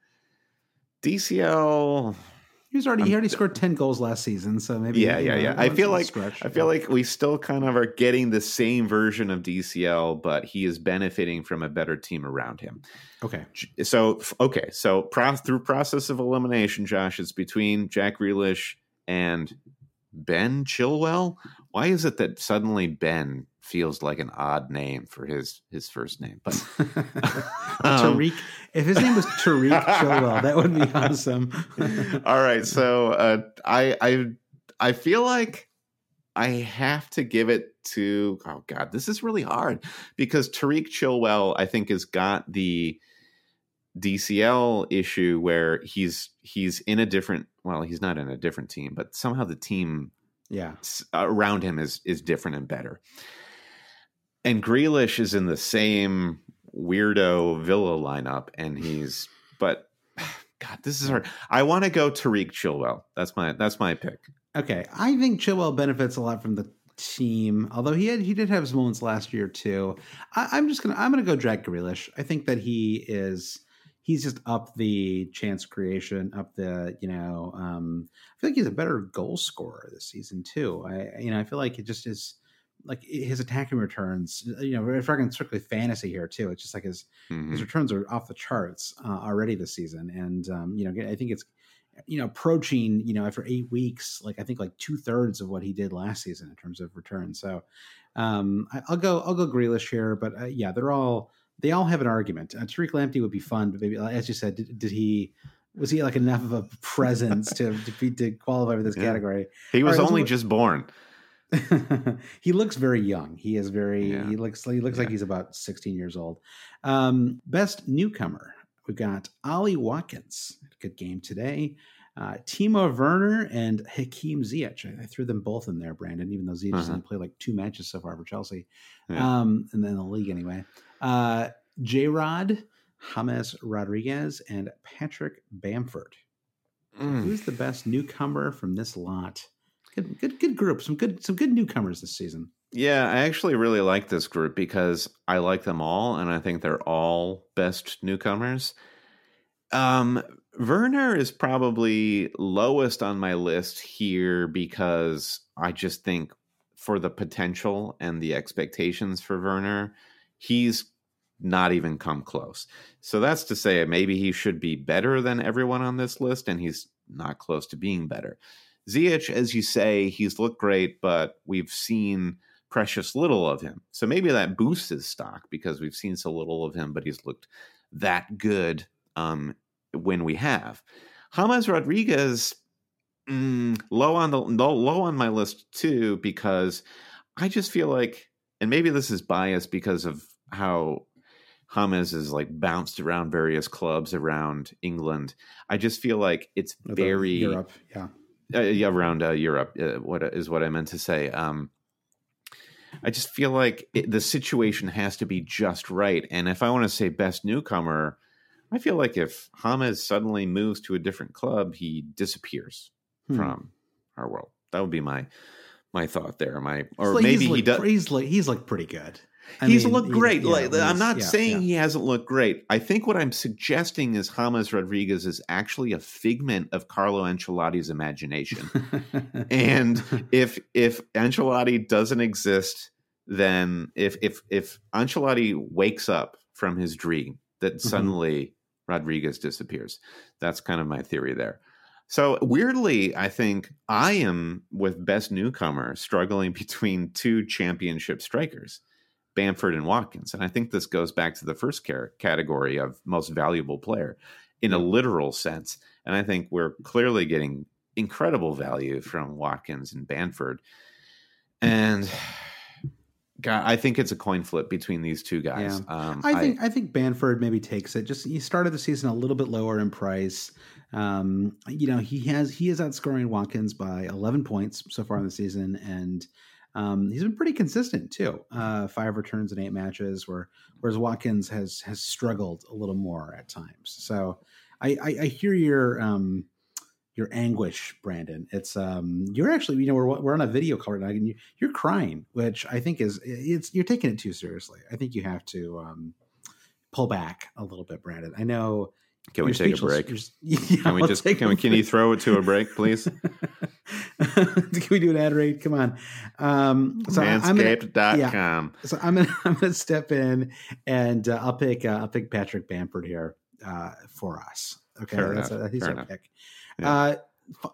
DCL. He was already he already scored ten goals last season, so maybe yeah, yeah, yeah. I feel like I feel like we still kind of are getting the same version of DCL, but he is benefiting from a better team around him. Okay, so okay, so pro- through process of elimination, Josh, it's between Jack Grealish and Ben Chilwell. Why is it that suddenly Ben feels like an odd name for his his first name. But um, Tariq, if his name was Tariq Chilwell, that would be awesome. all right, so uh, I I I feel like I have to give it to oh god, this is really hard because Tariq Chilwell I think has got the DCL issue where he's he's in a different well he's not in a different team but somehow the team yeah around him is is different and better and Grealish is in the same weirdo Villa lineup, and he's but God, this is hard. I want to go Tariq Chilwell. That's my that's my pick. Okay, I think Chilwell benefits a lot from the team. Although he had he did have his moments last year too. I, am just gonna I'm gonna go Jack Grealish. I think that he is he's just up the chance creation, up the you know. Um, I feel like he's a better goal scorer this season too. I you know I feel like it just is like his attacking returns, you know, if we're talking strictly fantasy here too, it's just like his mm-hmm. his returns are off the charts uh, already this season, and um, you know, I think it's you know approaching you know after eight weeks, like I think like two thirds of what he did last season in terms of returns. So um, I, will go I'll go Grealish here, but uh, yeah, they're all they all have an argument. Uh, Tariq Lamptey would be fun, but maybe as you said, did, did he was he like enough of a presence to to, be, to qualify for this yeah. category? He was right, only just born. he looks very young. He is very. Yeah. He looks. He looks yeah. like he's about 16 years old. Um, best newcomer. We've got Ollie Watkins. Good game today. Uh, Timo Werner and Hakim Ziyech. I, I, threw them both in there, Brandon, even though Ziyech uh-huh. only played like two matches so far for Chelsea, yeah. um, and then the league anyway. Uh, J Rod, James Rodriguez, and Patrick Bamford. Mm. Who's the best newcomer from this lot? Good, good, good group. Some good, some good newcomers this season. Yeah, I actually really like this group because I like them all, and I think they're all best newcomers. Um, Werner is probably lowest on my list here because I just think for the potential and the expectations for Werner, he's not even come close. So that's to say, maybe he should be better than everyone on this list, and he's not close to being better. Ziyech, as you say, he's looked great, but we've seen precious little of him. So maybe that boosts his stock because we've seen so little of him, but he's looked that good um, when we have. James Rodriguez, mm, low on the low, low on my list too, because I just feel like, and maybe this is biased because of how James is like bounced around various clubs around England. I just feel like it's very Europe, yeah, uh, yeah, around uh, Europe. Uh, what is what I meant to say? Um, I just feel like it, the situation has to be just right, and if I want to say best newcomer, I feel like if James suddenly moves to a different club, he disappears hmm. from our world. That would be my my thought there. My or like maybe he does. He's like he's like pretty good. I he's mean, looked great. He, like I'm not yeah, saying yeah. he hasn't looked great. I think what I'm suggesting is James Rodriguez is actually a figment of Carlo Ancelotti's imagination. and if if Ancelotti doesn't exist, then if if if Ancelotti wakes up from his dream that mm-hmm. suddenly Rodriguez disappears. That's kind of my theory there. So weirdly, I think I am with best newcomer struggling between two championship strikers, Bamford and Watkins. And I think this goes back to the first category of most valuable player in a literal sense. And I think we're clearly getting incredible value from Watkins and Bamford. And God, I think it's a coin flip between these two guys. Yeah. Um, I think I, I, think Bamford maybe takes it. Just he started the season a little bit lower in price. Um, you know, he has he is outscoring Watkins by 11 points so far in the season, and um, he's been pretty consistent too. Uh, five returns in eight matches, where whereas Watkins has has struggled a little more at times. So I, I, I hear your um, your anguish, Brandon. It's um you're actually you know we're we're on a video call right now and you, you're crying, which I think is it's you're taking it too seriously. I think you have to um pull back a little bit, Brandon. I know. Can we take a break? Yeah, can we just can we can you throw it to a break, please? can we do an ad read? Come on. Um, so Manscaped.com. Yeah, so I'm gonna I'm gonna step in and uh, I'll pick uh, I'll pick Patrick Bamford here uh, for us. Okay, Fair that's a, he's Fair our enough. pick. Yeah. Uh,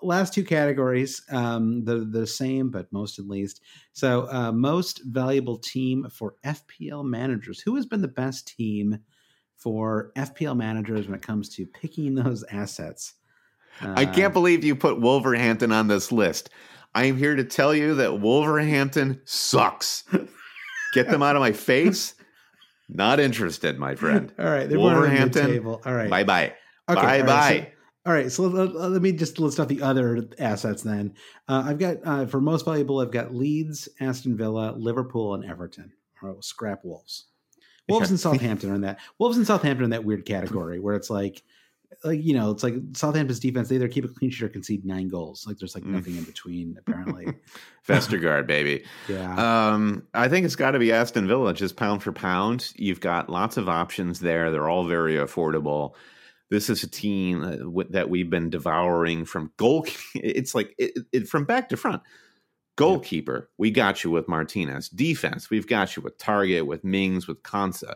last two categories, um, the the same, but most at least. So, uh, most valuable team for FPL managers. Who has been the best team for FPL managers when it comes to picking those assets? Uh, I can't believe you put Wolverhampton on this list. I am here to tell you that Wolverhampton sucks. Get them out of my face. Not interested, my friend. All right, they Wolverhampton. All right, bye bye. Okay, bye bye. so, all right, so let, let, me just list off the other assets then. Uh, I've got uh, for most valuable, I've got Leeds, Aston Villa, Liverpool, and Everton. Or scrap Wolves. Wolves and Southampton are in that. Wolves and Southampton in that weird category where it's like, like you know, it's like Southampton's defense. They either keep a clean sheet or concede nine goals. Like there's like mm. nothing in between. Apparently, Vestergaard, baby. Yeah. Um, I think it's got to be Aston Villa, just pound for pound. You've got lots of options there. They're all very affordable this is a team that we've been devouring from goal. It's like it, it, from back to front. Goalkeeper, we got you with Martinez. Defense, we've got you with Targett, with Mings, with Konsa.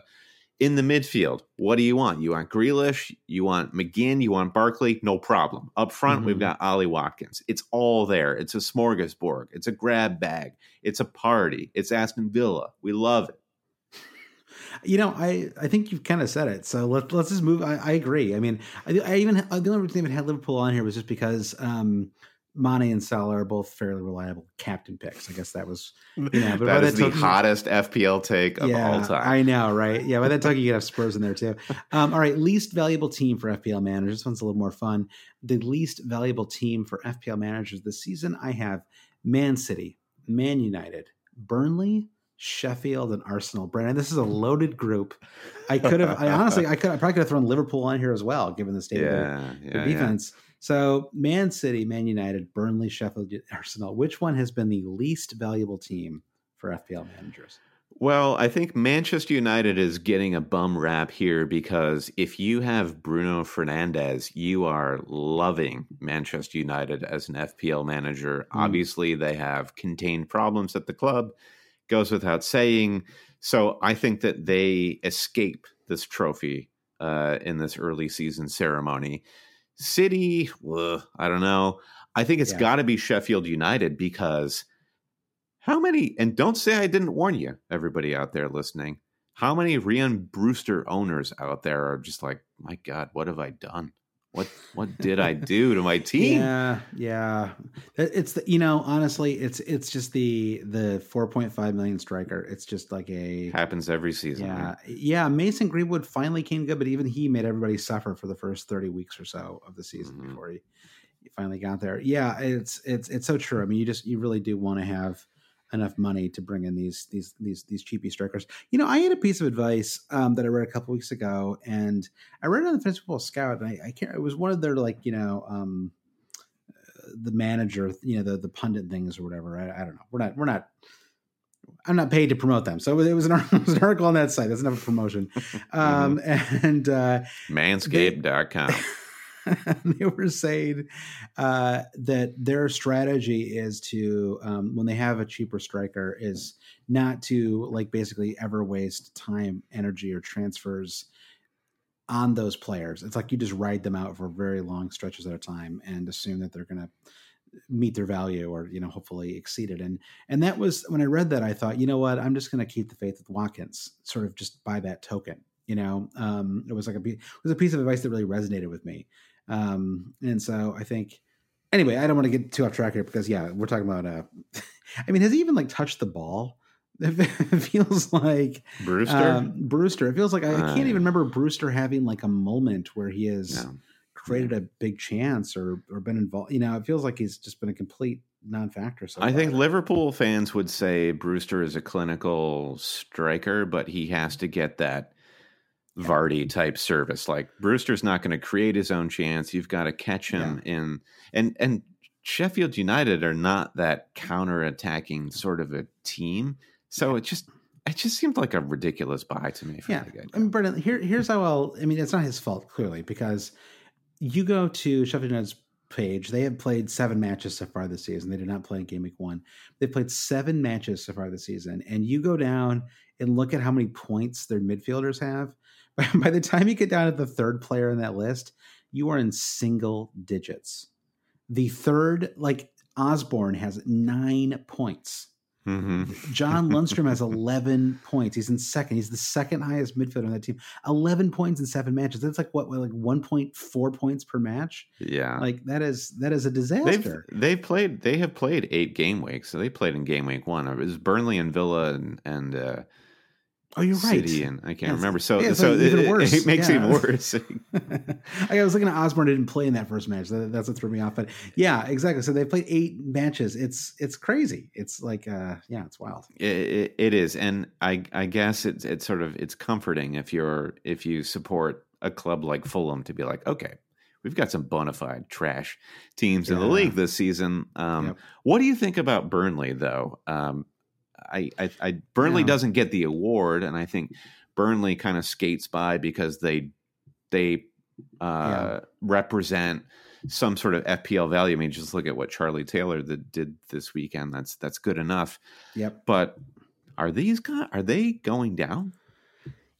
In the midfield, what do you want? You want Grealish, you want McGinn, you want Barkley, no problem. Up front, mm-hmm. we've got Ollie Watkins. It's all there. It's a smorgasbord. It's a grab bag. It's a party. It's Aston Villa. We love it. You know, I, I think you've kind of said it. So let, let's just move. I, I agree. I mean, I, I even the only reason I even had Liverpool on here was just because um, Mane and Salah are both fairly reliable captain picks. I guess that was you know, but that is the hottest FPL take of yeah, all time. I know, right? Yeah, by that token you could have Spurs in there too. Um, all right, least valuable team for FPL managers. This one's a little more fun. The least valuable team for FPL managers this season, I have Man City, Man United, Burnley, Sheffield, and Arsenal. Brandon, this is a loaded group. I could have, I honestly, I could, I probably could have thrown Liverpool on here as well, given the state yeah, of their, yeah, defense. Yeah. So, Man City, Man United, Burnley, Sheffield, Arsenal. Which one has been the least valuable team for FPL managers? Well, I think Manchester United is getting a bum rap here because if you have Bruno Fernandes, you are loving Manchester United as an FPL manager. Mm. Obviously, they have contained problems at the club, goes without saying. So I think that they escape this trophy uh, in this early season ceremony. City, ugh, I don't know. I think it's yeah. got to be Sheffield United because how many, and don't say I didn't warn you, everybody out there listening, how many Rhian Brewster owners out there are just like, my God, what have I done? What what did I do to my team? Yeah, yeah. It's the you know honestly, it's it's just the the four point five million striker. It's just like a happens every season. Yeah, right? yeah. Mason Greenwood finally came good, but even he made everybody suffer for the first thirty weeks or so of the season mm-hmm. before he, he finally got there. Yeah, it's it's it's so true. I mean, you just you really do want to have enough money to bring in these these these these cheapy strikers. You know, I had a piece of advice um, that I read a couple weeks ago, and I read it on the Fantasy Football Scout, and I, I can't. It was one of their like you know um, the manager, you know, the the pundit things or whatever. I, I don't know. We're not we're not. I'm not paid to promote them, so it was an, it was an article on that site. That's enough promotion. Um, mm-hmm. And uh, Manscaped.com. they were saying uh, that their strategy is to um, when they have a cheaper striker is not to like basically ever waste time energy or transfers on those players. It's like you just ride them out for very long stretches at a time and assume that they're going to meet their value or you know hopefully exceed it. And and that was when i read that i thought you know what? I'm just going to keep the faith with watkins sort of just by that token you know? Um, it was like a it was a piece of advice that really resonated with me um, and so I think anyway, I don't want to get too off track here because yeah, we're talking about uh I mean, has he even like touched the ball? It feels like Brewster. Um, Brewster. It feels like I, I, can't even remember Brewster having like a moment where he has no. created a big chance or or been involved. You know, it feels like he's just been a complete non-factor. So I think Liverpool fans would say Brewster is a clinical striker, but he has to get that Vardy type service. Like Brewster's not going to create his own chance. You've got to catch him yeah. in and and Sheffield United are not that counter-attacking sort of a team. So yeah. it just it just seemed like a ridiculous buy to me. yeah, I mean, Brandon, here, here's how I'll. I mean, it's not his fault clearly because you go to Sheffield United's page. They have played seven matches so far this season. They did not play in game week one. They've played seven matches so far this season, and you go down and look at how many points their midfielders have. by the time you get down to the third player in that list, you are in single digits. The third, like Osborn, has nine points. Mm-hmm. John Lundstram has 11 points. He's in second. He's the second highest midfielder on that team. 11 points in seven matches. That's like what, like 1.4 points per match. Yeah. Like that is, that is a disaster. They've, they've played, they have played eight game weeks. So they played in game week one. It was Burnley and Villa and, and, uh, Oh, you're right. City and I can't yeah, remember. So, yeah, so like even it, worse. It makes yeah. it even worse. I was looking at Osborn didn't play in that first match. That, that's what threw me off. But yeah, exactly. So they played eight matches. It's it's crazy. It's like uh, yeah, it's wild. It, it, it is, and I I guess it's it's sort of it's comforting if you're if you support a club like Fulham to be like, okay, we've got some bona fide trash teams in the league this season. Um, yep. What do you think about Burnley though? Um, I, I, I Burnley yeah. doesn't get the award, and I think Burnley kind of skates by because they they uh, yeah. represent some sort of FPL value. I mean, just look at what Charlie Taylor did this weekend. That's that's good enough. Yep. But are these guys, are they going down?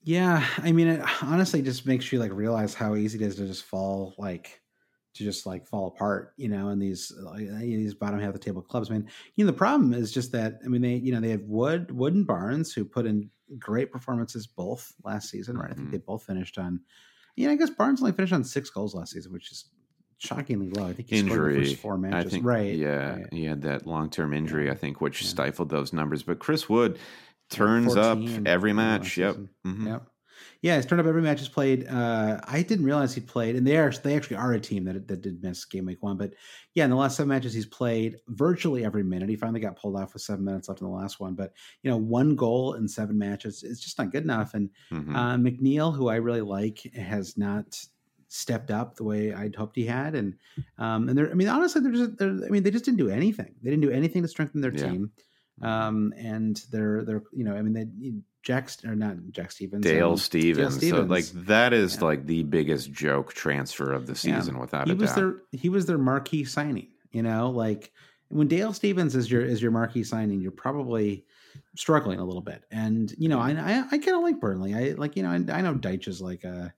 Yeah, I mean, it honestly just makes you like realize how easy it is to just fall like to just like fall apart, you know, in these like, these bottom half of the table clubs. I mean, you know, the problem is just that I mean they you know they have Wood Wood and Barnes who put in great performances both last season, right? I think mm-hmm. they both finished on. Yeah, I guess Barnes only finished on six goals last season, which is shockingly low. I think he injury. four matches. I think, right. Yeah, right. he had that long term injury. I think, which yeah. stifled those numbers. But Chris Wood turns up every match. Yep. Mm-hmm. Yep. Yeah, he's turned up every match he's played. Uh, I didn't realize he played, and they are they actually are a team that that did miss game week one. But yeah, in the last seven matches he's played virtually every minute. He finally got pulled off with seven minutes left in the last one. But you know, one goal in seven matches is just not good enough. And mm-hmm. uh, McNeil, who I really like, has not stepped up the way I'd hoped he had. And um, and they're, I mean, honestly, they're just, they're, I mean, they just didn't do anything. They didn't do anything to strengthen their yeah. team. Um, and they're they're you know, I mean, they Jack or not Jack Stephens, Dale, um, Stephens. Dale Stephens. So like that is yeah. like the biggest joke transfer of the season yeah. without he a was doubt. Their, he was their marquee signing. You know, like when Dale Stephens is your is your marquee signing, you're probably struggling a little bit. And you know, I I, I kind of like Burnley. I like you know I, I know Dyche is like a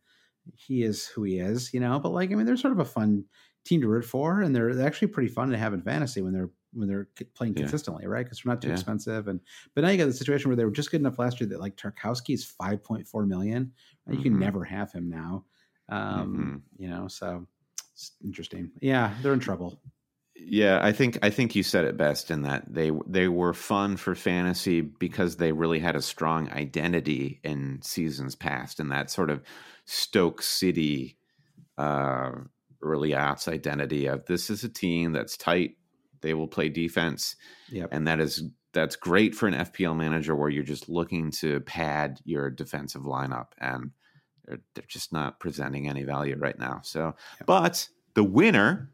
he is who he is. You know, but like I mean, they're sort of a fun team to root for, and they're, they're actually pretty fun to have in fantasy when they're when they're playing consistently, yeah. right? Because they're not too yeah. expensive. And but now you got the situation where they were just good enough last year that like Tarkowski is five point four million. You mm-hmm. can never have him now. Um, mm-hmm. You know, so it's interesting. Yeah, they're in trouble. Yeah, I think I think you said it best in that they they were fun for fantasy because they really had a strong identity in seasons past, and that sort of Stoke City uh, early outs identity of this is a team that's tight they will play defense. Yep. And that is that's great for an FPL manager where you're just looking to pad your defensive lineup and they're, they're just not presenting any value right now. So, yep. but the winner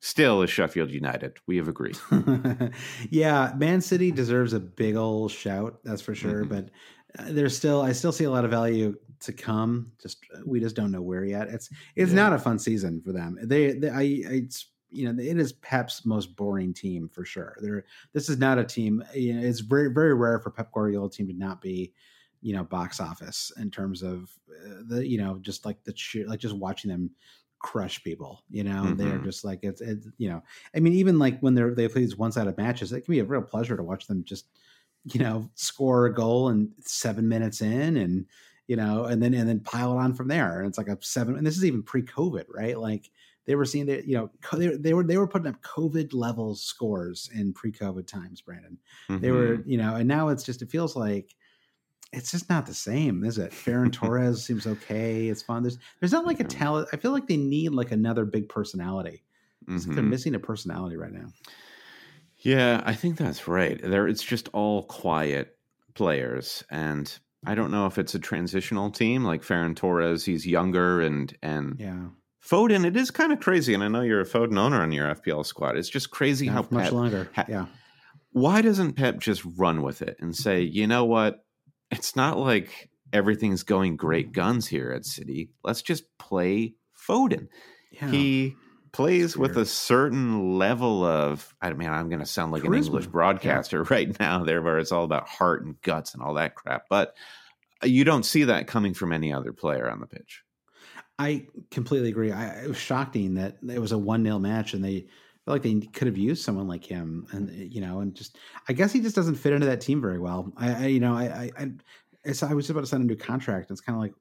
still is Sheffield United. We have agreed. yeah, Man City deserves a big old shout, that's for sure. Mm-hmm. But uh, there's still, I still see a lot of value to come. Just we just don't know where yet. It's it's yeah. not a fun season for them. They, they I, it's you know it is Pep's most boring team for sure. There, this is not a team. You know, it's very very rare for Pep Guardiola team to not be, you know, box office in terms of uh, the you know just like the cheer, like just watching them crush people. You know, mm-hmm. they're just like it's, it's you know. I mean, even like when they're they play these one sided matches, it can be a real pleasure to watch them just you know score a goal and seven minutes in and you know and then and then pile it on from there and it's like a seven and this is even pre-covid right like they were seeing that you know they, they were they were putting up COVID levels scores in pre-COVID times, Brandon. Mm-hmm. They were mm-hmm. you know, and now it's just it feels like it's just not the same, is it? Ferran Torres seems okay. It's fun. There's there's not like a talent. I feel like they need like another big personality. Mm-hmm. Like they're missing a personality right now. Yeah, I think that's right. There, it's just all quiet players, and I don't know if it's a transitional team like Ferran Torres. He's younger and and yeah Foden, it is kind of crazy, and I know you're a Foden owner on your FPL squad. It's just crazy Not how much Pep, longer. Ha, yeah. Why doesn't Pep just run with it and say, you know what? It's not like everything's going great guns here at City. Let's just play Foden. Yeah. He plays with a certain level of I mean, I'm going to sound like Charisma. an English broadcaster yeah. right now there where it's all about heart and guts and all that crap. But uh, you don't see that coming from any other player on the pitch. I completely agree. I, it was shocking that it was a one 0 match, and they felt like they could have used someone like him, and you know, and just I guess he just doesn't fit into that team very well. I, I you know, I, I, I, I was about to sign a new contract. It's kind of like,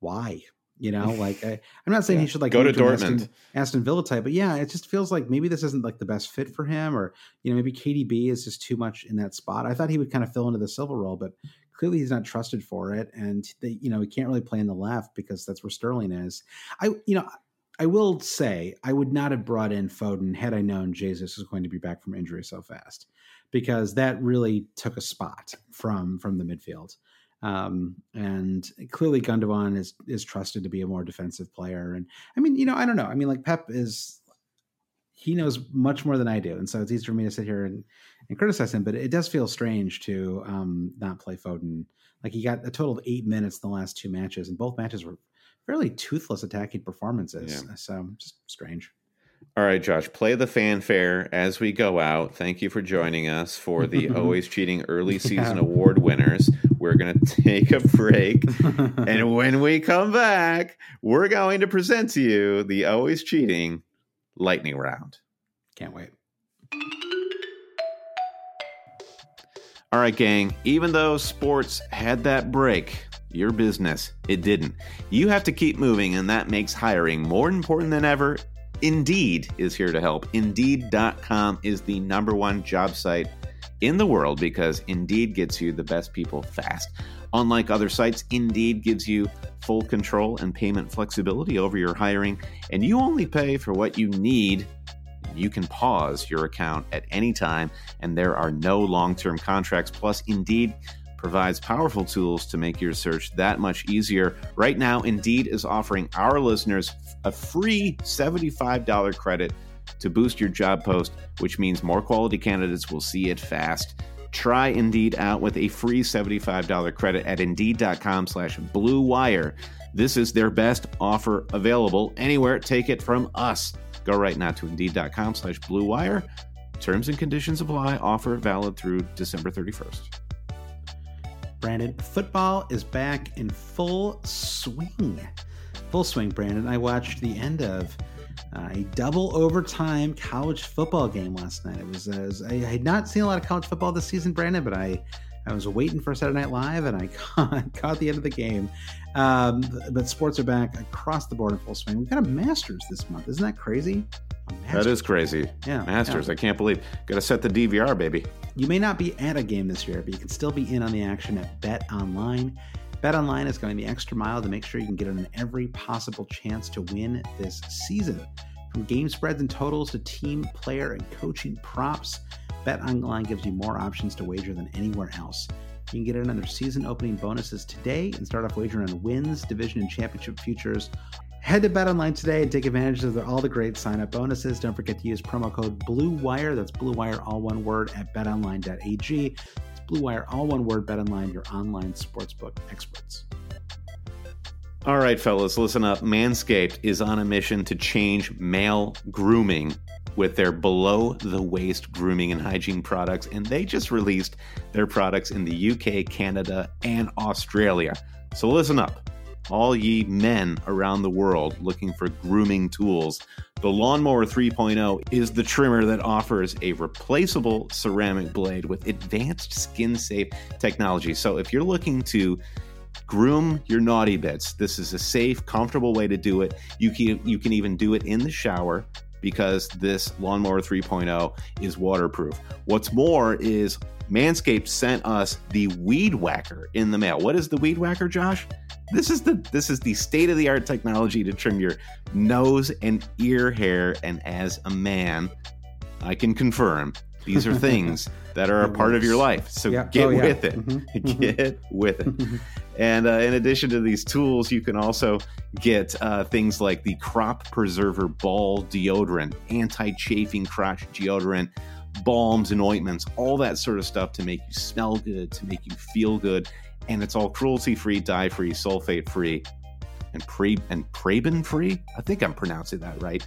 why? You know, like I, am not saying yeah. he should like go to Dortmund, Aston, Aston, Villa type, but yeah, it just feels like maybe this isn't like the best fit for him, or you know, maybe KDB is just too much in that spot. I thought he would kind of fill into the Silva role, but clearly he's not trusted for it, and they, you know he can't really play in the left because that's where Sterling is. I you know I will say I would not have brought in Foden had I known Jesus was going to be back from injury so fast, because that really took a spot from from the midfield. Um, and clearly Gundogan is is trusted to be a more defensive player. And I mean, you know, I don't know. I mean, like Pep is he knows much more than I do, and so it's easy for me to sit here and, and criticize him. But it does feel strange to um, not play Foden. Like he got a total of eight minutes in the last two matches, and both matches were fairly toothless attacking performances. Yeah. So just strange. All right, Josh, play the fanfare as we go out. Thank you for joining us for the Always Cheating Early Season yeah. Award winners. We're going to take a break. and when we come back, we're going to present to you the Always Cheating Lightning Round. Can't wait. All right, gang, even though sports had that break, your business, it didn't. You have to keep moving, and that makes hiring more important than ever Indeed is here to help. Indeed.com is the number one job site in the world because Indeed gets you the best people fast. Unlike other sites, Indeed gives you full control and payment flexibility over your hiring, and you only pay for what you need. You can pause your account at any time, and there are no long term contracts. Plus, Indeed provides powerful tools to make your search that much easier. Right now, Indeed is offering our listeners a free $75 credit to boost your job post, which means more quality candidates will see it fast. Try Indeed out with a free $75 credit at Indeed.com slash Blue Wire. This is their best offer available anywhere. Take it from us. Go right now to Indeed.com slash Blue Wire. Terms and conditions apply. Offer valid through December 31st. Brandon, football is back in full swing. Full swing, Brandon. I watched the end of uh, a double overtime college football game last night. It was, uh, was, I had not seen a lot of college football this season, Brandon, but I I was waiting for Saturday Night Live and I caught, caught the end of the game. Um, but sports are back across the board in full swing. We've got a Masters this month. Isn't that crazy? That is crazy. Yeah. Masters. Yeah. I can't believe. Got to set the DVR, baby. You may not be at a game this year, but you can still be in on the action at Bet Online. Bet Online is going the extra mile to make sure you can get on every possible chance to win this season. From game spreads and totals to team, player, and coaching props, Bet Online gives you more options to wager than anywhere else. You can get their season opening bonuses today and start off wagering on wins, division, and championship futures Head to Bet Online today and take advantage of all the great sign up bonuses. Don't forget to use promo code BLUEWIRE. That's Blue Wire, all one word, at betonline.ag. It's Blue Wire, all one word, BetOnline, your online sportsbook experts. All right, fellas, listen up. Manscaped is on a mission to change male grooming with their below the waist grooming and hygiene products, and they just released their products in the UK, Canada, and Australia. So listen up all ye men around the world looking for grooming tools. The Lawnmower 3.0 is the trimmer that offers a replaceable ceramic blade with advanced skin safe technology. So if you're looking to groom your naughty bits, this is a safe, comfortable way to do it. You can you can even do it in the shower because this Lawnmower 3.0 is waterproof. What's more is Manscaped sent us the Weed Whacker in the mail. What is the Weed Whacker, Josh? This is the this is the state of the art technology to trim your nose and ear hair. And as a man, I can confirm these are things that are a part of your life. So yeah. get oh, yeah. with it. Mm-hmm. Get with it. and uh, in addition to these tools, you can also get uh, things like the Crop Preserver Ball Deodorant, anti chafing crotch deodorant, balms and ointments, all that sort of stuff to make you smell good, to make you feel good and it's all cruelty free, dye free, sulfate free, and pre and paraben free. I think I'm pronouncing that right.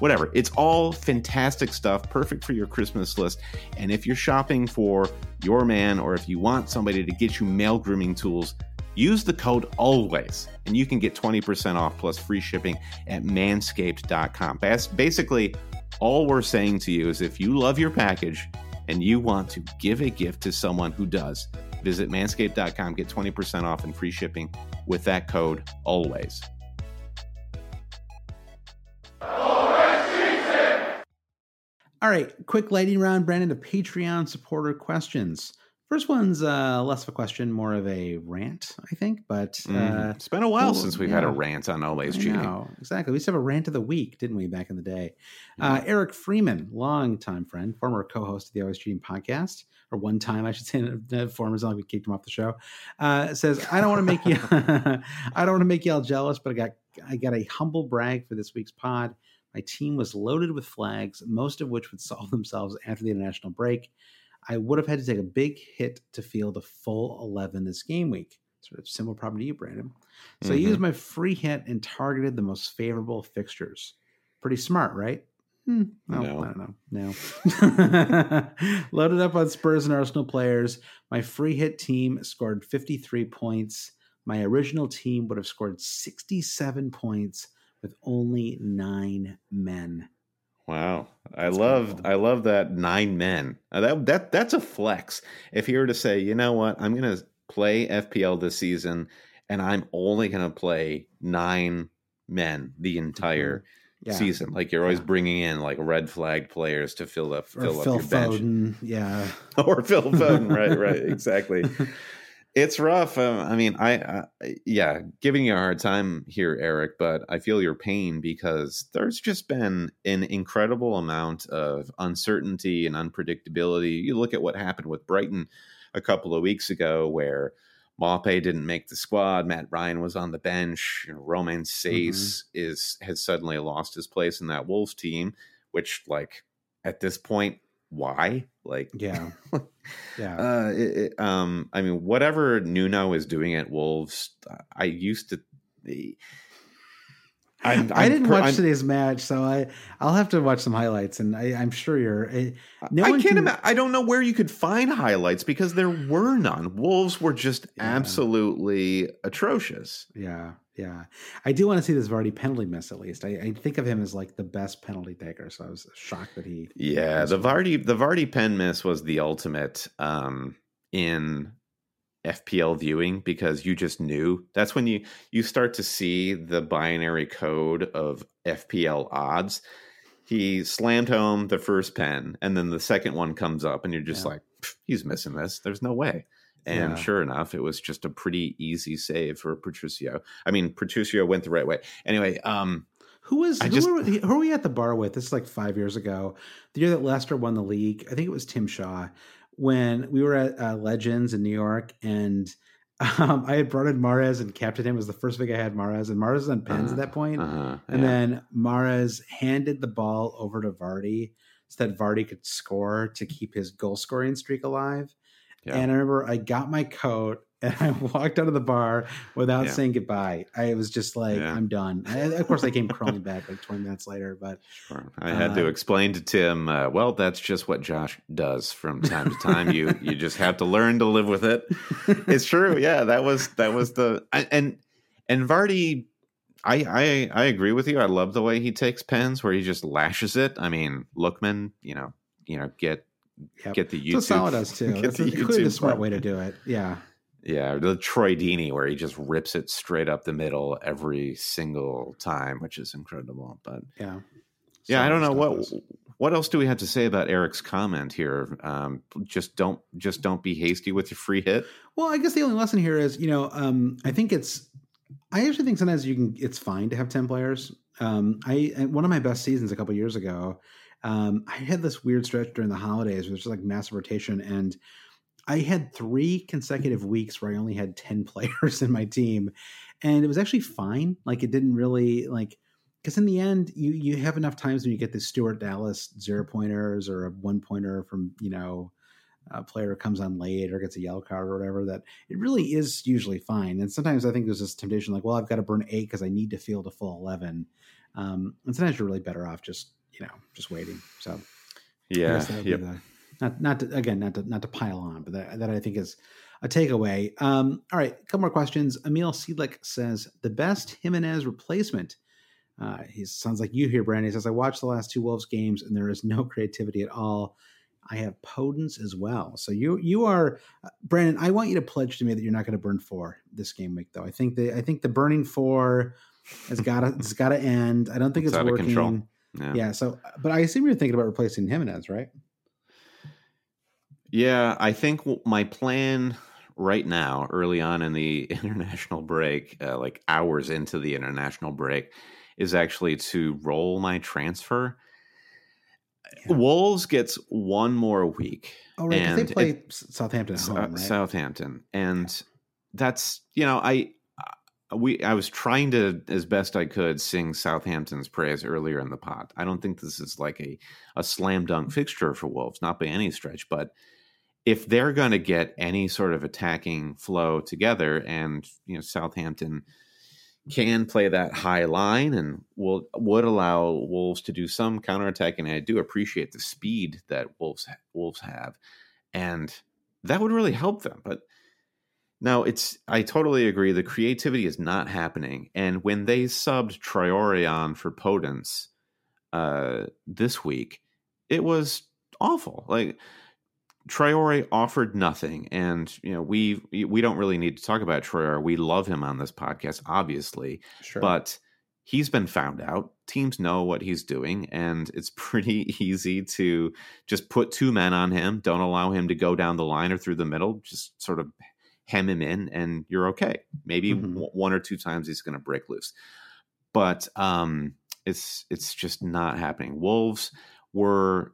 Whatever. It's all fantastic stuff, perfect for your Christmas list. And if you're shopping for your man or if you want somebody to get you male grooming tools, use the code always and you can get 20% off plus free shipping at manscaped.com. Basically, all we're saying to you is if you love your package and you want to give a gift to someone who does, Visit manscaped.com, get 20% off and free shipping with that code always. All right, quick lightning round, Brandon, of Patreon supporter questions. First one's uh, less of a question, more of a rant, I think. But mm-hmm. uh, mm, it's been a while since we've yeah. had a rant on always cheating. Know, exactly. We used to have a rant of the week, didn't we, back in the day? Uh, Eric Freeman, longtime friend, former co-host of the Always Cheating podcast, or one time I should say, former, as long as we kicked him off the show, uh, says, "I don't want to make you, I don't want to make you all jealous, but I got, I got a humble brag for this week's pod." My team was loaded with flags, most of which would solve themselves after the international break. I would have had to take a big hit to field a full 11 this game week. Sort of similar problem to you, Brandon. So mm-hmm. I used my free hit and targeted the most favorable fixtures. Pretty smart, right? Hmm, no, no, I don't know. No. Loaded up on Spurs and Arsenal players. My free hit team scored 53 points. My original team would have scored 67 points with only nine men. Wow, I love I love that nine men. Uh, that that that's a flex. If you were to say, you know what, I'm going to play FPL this season, and I'm only going to play nine men the entire. Mm-hmm yeah. season. Like you're always yeah. bringing in like red flagged players to fill up fill or up Phil your bench. Foden, yeah, or Phil Foden, right, right, exactly. it's rough. Um, I mean, I, I, yeah, giving you a hard time here, Eric, but I feel your pain because there's just been an incredible amount of uncertainty and unpredictability. You look at what happened with Brighton a couple of weeks ago, where Maupay didn't make the squad. Matt Ryan was on the bench. You know, Romain Saïss mm-hmm. is has suddenly lost his place in that Wolves team, which like at this point, why? Like, yeah, yeah. Uh, it, it, um, I mean, whatever Nuno is doing at Wolves, I used to. I'm, I'm I did not watch I'm, today's match, so I I'll have to watch some highlights, and I, am sure you're. I, no I can't. Can, ima- I don't know where you could find highlights because there were none. Wolves were just yeah. absolutely atrocious. Yeah, yeah. I do want to see this Vardy penalty miss at least. I, I, think of him as like the best penalty taker, so I was shocked that he. Yeah, the Vardy the Vardy pen miss was the ultimate um, in FPL viewing because you just knew. That's when you you start to see the binary code of FPL odds. He slammed home the first pen, and then the second one comes up, and you're just yeah. like, he's missing this. There's no way. And yeah. sure enough, it was just a pretty easy save for Patricio. I mean, Patricio went the right way. Anyway, um, who was who, just, were, who were we at the bar with? This is like five years ago, the year that Leicester won the league. I think it was Tim Shaw when we were at uh, Legends in New York, and um, I had brought in Mahrez and captain him. It was the first week I had Mahrez, and Mahrez was on pens uh, at that point. Uh, and yeah. then Mahrez handed the ball over to Vardy so that Vardy could score to keep his goal scoring streak alive. Yeah. And I remember I got my coat and I walked out of the bar without yeah. saying goodbye. I was just like, yeah. I'm done. I, of course, I came crawling back like 20 minutes later, but sure. I had uh, to explain to Tim, uh, well, that's just what Josh does from time to time. you you just have to learn to live with it. It's true. Yeah, that was that was the and and Vardy. I, I I agree with you. I love the way he takes pens where he just lashes it. I mean, Lookman, you know, you know, get Yep. Get the YouTube. So Salah does too. It's the, clearly the smart way to do it. Yeah. Yeah, the Troy Deeney where he just rips it straight up the middle every single time, which is incredible. But yeah, yeah, I don't know what what else do we have to say about Eric's comment here. Um, just don't just don't be hasty with your free hit. Well, I guess the only lesson here is you know um, I think it's I actually think sometimes you can it's fine to have ten players. Um, I one of my best seasons a couple years ago. Um, I had this weird stretch during the holidays where it was just like massive rotation and I had three consecutive weeks where I only had 10 players in my team. And it was actually fine. Like it didn't really like because in the end, you you have enough times when you get the Stuart Dallas zero pointers or a one pointer from, you know, a player comes on late or gets a yellow card or whatever, that it really is usually fine. And sometimes I think there's this temptation like, well, I've got to burn eight because I need to field a full 11. Um, and sometimes you're really better off just, you know, just waiting. So, yeah. Yep. The, not not to, again not to not to pile on, but that, that I think is a takeaway. Um, all right, a couple more questions. Emil Seedlick says the best Jimenez replacement. Uh, he sounds like you here, Brandon. He says I watched the last two Wolves games and there is no creativity at all. I have Podence as well. So you you are uh, Brandon. I want you to pledge to me that you're not going to burn four this game week, though. I think the I think the burning four has got to it's got to end. I don't think it's, it's working. Yeah. yeah. So, but I assume you're thinking about replacing Jimenez, right? Yeah, I think my plan right now, early on in the international break, uh, like hours into the international break, is actually to roll my transfer. Yeah. Wolves gets one more week. Oh, right. And they play it, Southampton home, right? Southampton, and that's you know I we I was trying to as best I could sing Southampton's praise earlier in the pot. I don't think this is like a a slam dunk fixture for Wolves, not by any stretch, but if they're going to get any sort of attacking flow together, and you know Southampton, can play that high line and will would allow Wolves to do some counterattacking. And I do appreciate the speed that Wolves Wolves have, and that would really help them. But now it's I totally agree. The creativity is not happening, and when they subbed Traore on for Podence uh, this week, it was awful. Like Traore offered nothing, and you know we we don't really need to talk about Traore. We love him on this podcast, obviously, sure. but he's been found out. Teams know what he's doing, and it's pretty easy to just put two men on him. Don't allow him to go down the line or through the middle. Just sort of hem him in, and you're okay. Maybe mm-hmm. w- one or two times he's going to break loose, but um, it's it's just not happening. Wolves were,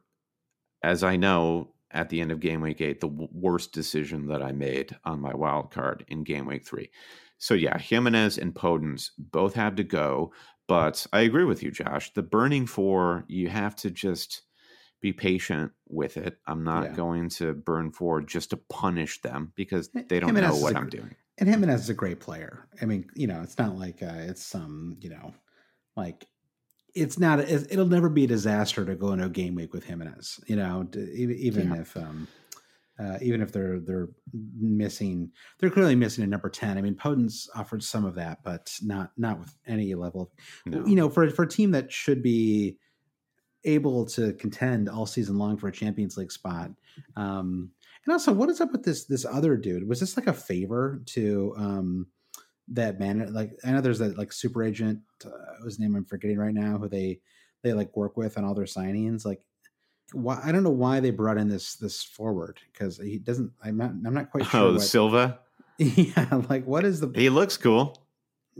as I know, at the end of game week eight, the worst decision that I made on my wild card in game week three. So yeah, Jimenez and Podence both have to go, but I agree with you, Josh. The burning four, you have to just be patient with it. I'm not yeah. going to burn four just to punish them because they don't Jimenez know what i am doing. And Jimenez is a great player. I mean, you know, it's not like uh, it's some, you know, like it's not it'll never be a disaster to go into a game week with Jimenez. You know, even yeah. if um, uh, even if they're they're missing, they're clearly missing a number ten. I mean, Podence offered some of that, but not not with any level. Of, no. You know, for for a team that should be able to contend all season long for a Champions League spot. Um, and also, what is up with this this other dude? Was this like a favor to um, that man like i know there's that like super agent uh, whose name i'm forgetting right now who they they like work with on all their signings like why i don't know why they brought in this this forward because he doesn't i'm not i'm not quite sure oh what, silva? Yeah like what is the he looks cool.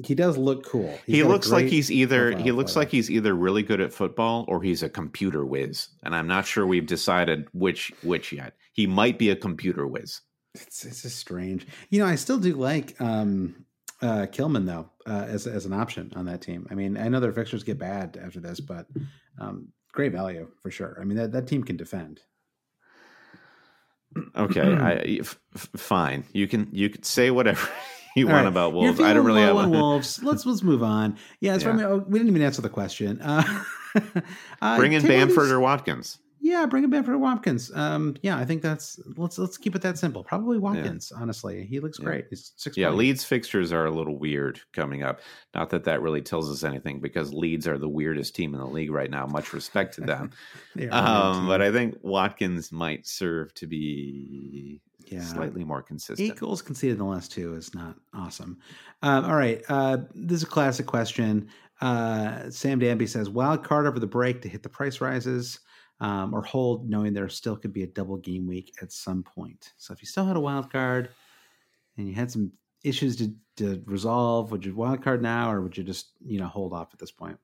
He does look cool. He's he looks like he's either he looks like he's either really good at football or he's a computer whiz and i'm not sure we've decided which which yet. He might be a computer whiz. It's it's just strange. You know i still do like um uh, Kilman though uh, as as an option on that team. I mean, I know their fixtures get bad after this, but um, great value for sure. I mean, that that team can defend. Okay, I, f- fine. You can you can say whatever you All want right. about Wolves. I don't really have on Wolves. Let's let's move on. Yeah, yeah. From, oh, we didn't even answer the question. Uh, uh, Bring in Bamford or Watkins. Yeah, bring him back for Watkins. Um, yeah, I think that's let's let's keep it that simple. Probably Watkins. Yeah. Honestly, he looks great. He's six. Yeah, Leeds fixtures are a little weird coming up. Not that that really tells us anything because Leeds are the weirdest team in the league right now. Much respect to them. um, but I think Watkins might serve to be yeah. slightly more consistent. Eight goals conceded in the last two is not awesome. Um, all right, uh, this is a classic question. Uh, Sam Danby says wild card over the break to hit the price rises um, or hold, knowing there still could be a double game week at some point. So if you still had a wild card and you had some issues to, to resolve, would you wild card now, or would you just you know hold off at this point?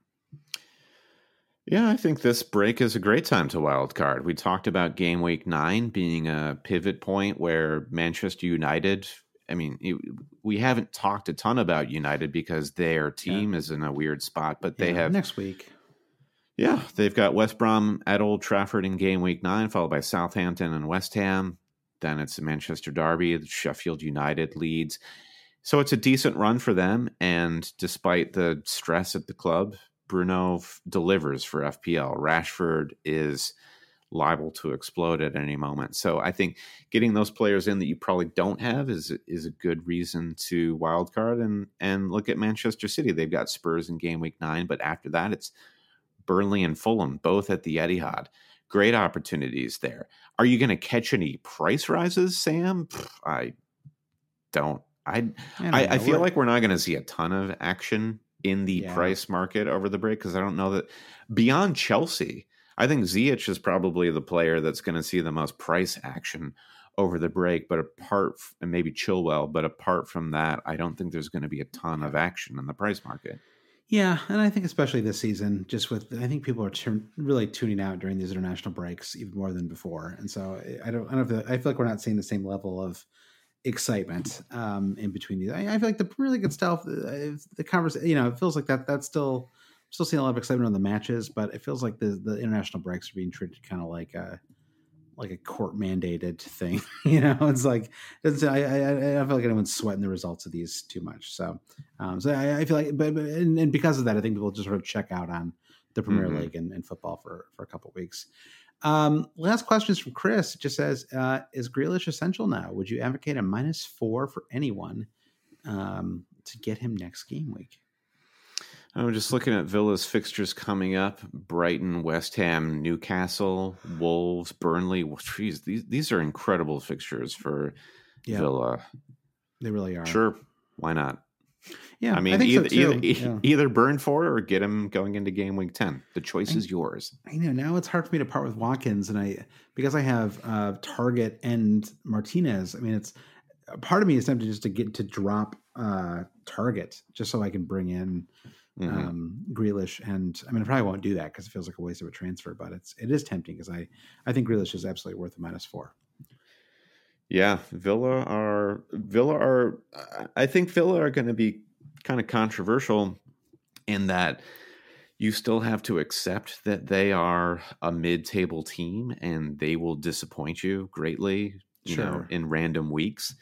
Yeah, I think this break is a great time to wild card. We talked about game week nine being a pivot point where Manchester United. I mean, it, we haven't talked a ton about United because their team yeah. is in a weird spot, but they yeah, have next week. Yeah, they've got West Brom at Old Trafford in game week nine, followed by Southampton and West Ham. Then it's the Manchester Derby, Sheffield United Leeds. So it's a decent run for them. And despite the stress at the club, Bruno f- delivers for FPL. Rashford is liable to explode at any moment. So I think getting those players in that you probably don't have is is a good reason to wildcard and and look at Manchester City. They've got Spurs in game week nine, but after that it's Burnley and Fulham, both at the Etihad. Great opportunities there. Are you going to catch any price rises, Sam? I don't. I I, I, feel like we're not going to see a ton of action in the yeah. price market over the break because I don't know that beyond Chelsea. I think Ziyech is probably the player that's going to see the most price action over the break. But apart, and maybe Chilwell, but apart from that, I don't think there's going to be a ton of action in the price market. Yeah, and I think especially this season, just with I think people are really tuning out during these international breaks even more than before, and so I don't I don't feel, I feel like we're not seeing the same level of excitement um, in between these. I, I, feel like the really good stuff, uh, the conversation, you know, it feels like that that's still still seeing a lot of excitement on the matches, but it feels like the the international breaks are being treated kind of like a like a court mandated thing. you know, it's like it's, I, I, I feel like anyone's sweating the results of these too much. So, um, so I, I feel like, but, but and, and, because of that, I think people just sort of check out on the Premier mm-hmm. League and, and, football for for a couple weeks. Um, last question is from Chris. It just says, uh, "Is Grealish essential now? Would you advocate a minus four for anyone um, to get him next game week?" I'm just looking at Villa's fixtures coming up: Brighton, West Ham, Newcastle, Wolves, Burnley. Jeez, these these are incredible fixtures for yeah, Villa. They really are. Sure, why not? Yeah, I mean, I either, so either, yeah. either burn for it or get him going into game week ten. The choice I, is yours. I know now it's hard for me to part with Watkins, and I because I have uh, Targett and Martinez. I mean, it's part of me is tempted just to get to drop uh, Targett just so I can bring in mm-hmm. um, Grealish, and I mean, I probably won't do that because it feels like a waste of a transfer. But it's it is tempting because I I think Grealish is absolutely worth a minus four. Yeah, Villa are Villa are. I think Villa are going to be kind of controversial in that you still have to accept that they are a mid-table team and they will disappoint you greatly, you sure. know, in random weeks.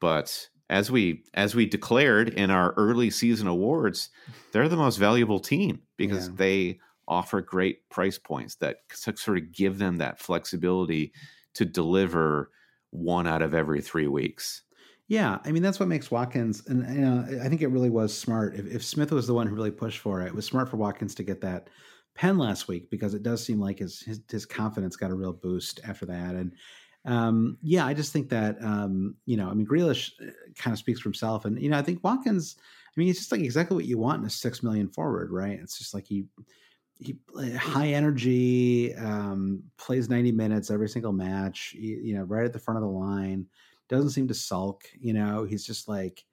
But as we as we declared in our early season awards, they're the most valuable team because yeah. they offer great price points that sort of give them that flexibility to deliver one out of every three weeks. Yeah, I mean that's what makes Watkins, and you know, I think it really was smart. If, if Smith was the one who really pushed for it, it was smart for Watkins to get that pen last week because it does seem like his his, his confidence got a real boost after that, and um, yeah, I just think that um, you know, I mean, Grealish uh, kind of speaks for himself, and you know, I think Watkins. I mean, it's just like exactly what you want in a six million forward, right? It's just like he he high energy, um, plays ninety minutes every single match. You, you know, right at the front of the line, doesn't seem to sulk. You know, he's just like.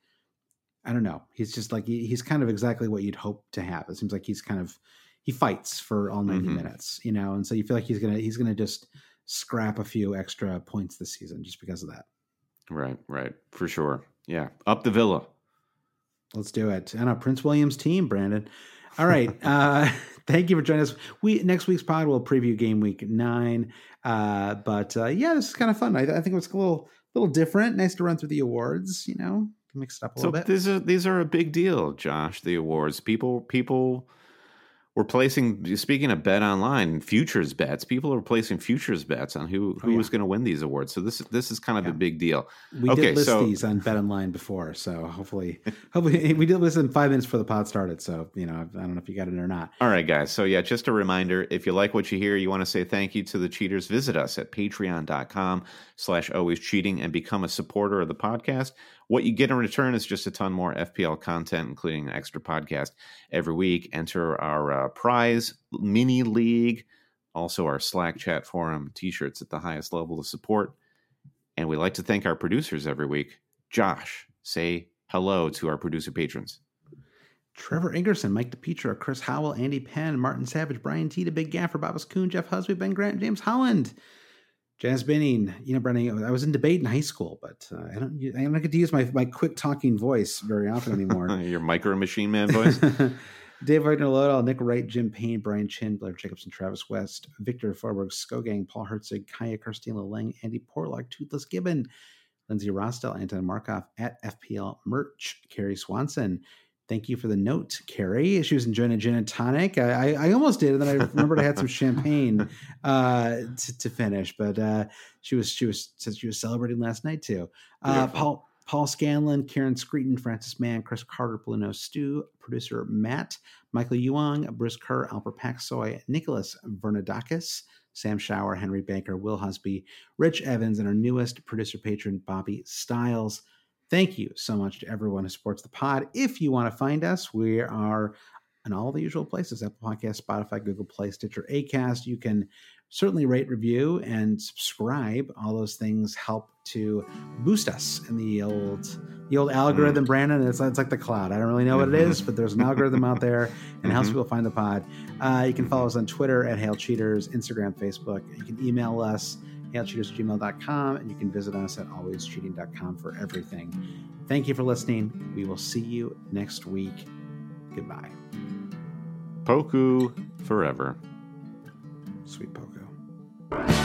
I don't know. He's just like he's kind of exactly what you'd hope to have. It seems like he's kind of he fights for all 90 mm-hmm. minutes, you know, and so you feel like he's gonna he's gonna just scrap a few extra points this season just because of that. Right, right, for sure. Yeah, up the villa. Let's do it. And a Prince William's team, Brandon. All right. uh, thank you for joining us. We next week's pod will preview game week nine. Uh, but uh, yeah, this is kind of fun. I, I think it was a little little different. Nice to run through the awards. You know, mix it up a so little bit. These are these are a big deal, Josh. The awards. People people we're placing speaking of bet online futures bets people are placing futures bets on who oh, who oh, yeah. was going to win these awards so this this is kind of yeah. a big deal we okay, did list so, these on bet online before so hopefully hopefully we did list them five minutes before the pod started so you know i don't know if you got it or not all right guys so yeah just a reminder if you like what you hear you want to say thank you to the cheaters visit us at patreon.com slash always cheating and become a supporter of the podcast what you get in return is just a ton more FPL content, including an extra podcast every week. Enter our uh, prize mini league, also our Slack chat forum, t shirts at the highest level of support. And we like to thank our producers every week. Josh, say hello to our producer patrons. Trevor Ingerson, Mike DePietro, Chris Howell, Andy Penn, Martin Savage, Brian T. The Big Gaffer, Babas Coon, Jeff Husby, Ben Grant, James Holland. Jazz Binning, you know, Brandon, I was in debate in high school, but uh, I don't, I don't get to use my, my quick talking voice very often anymore. Your micro machine man voice. Dave Wagner Lodell, Nick Wright, Jim Payne, Brian Chin, Blair Jacobson, Travis West, Victor Forberg, Skogang, Paul Herzig, Kaya Karstina Lang, Andy Porlock, Toothless Gibbon, Lindsay Rostel, Anton Markov at FPL Merch, Carrie Swanson, Thank you for the note, Carrie. She was enjoying a gin and tonic. I, I, I almost did, and then I remembered I had some champagne uh, to, to, finish. But uh, she was she was said she was celebrating last night too. Uh, Paul Paul Scanlon, Karen Screeton, Francis Mann, Chris Carter, Bruno Stu, producer Matt, Michael Yuang, Brisk Kerr, Albert Paxoy, Nicholas Vernadakis, Sam Shower, Henry Banker, Will Husby, Rich Evans, and our newest producer patron, Bobby Stiles. Thank you so much to everyone who supports the pod. If you want to find us, we are in all the usual places Apple Podcast, Spotify, Google Play, Stitcher, Acast. You can certainly rate, review, and subscribe. All those things help to boost us in the old the old algorithm, mm. Brandon. It's, it's like the cloud. I don't really know what it is, but there's an algorithm out there and mm-hmm. helps people find the pod. Uh, you can follow us on Twitter at Hail Cheaters, Instagram, Facebook. You can email us hailcheaters@gmail.com, and you can visit us at alwayscheating.com for everything. Thank you for listening. We will see you next week. Goodbye. Poku forever. Sweet Poku.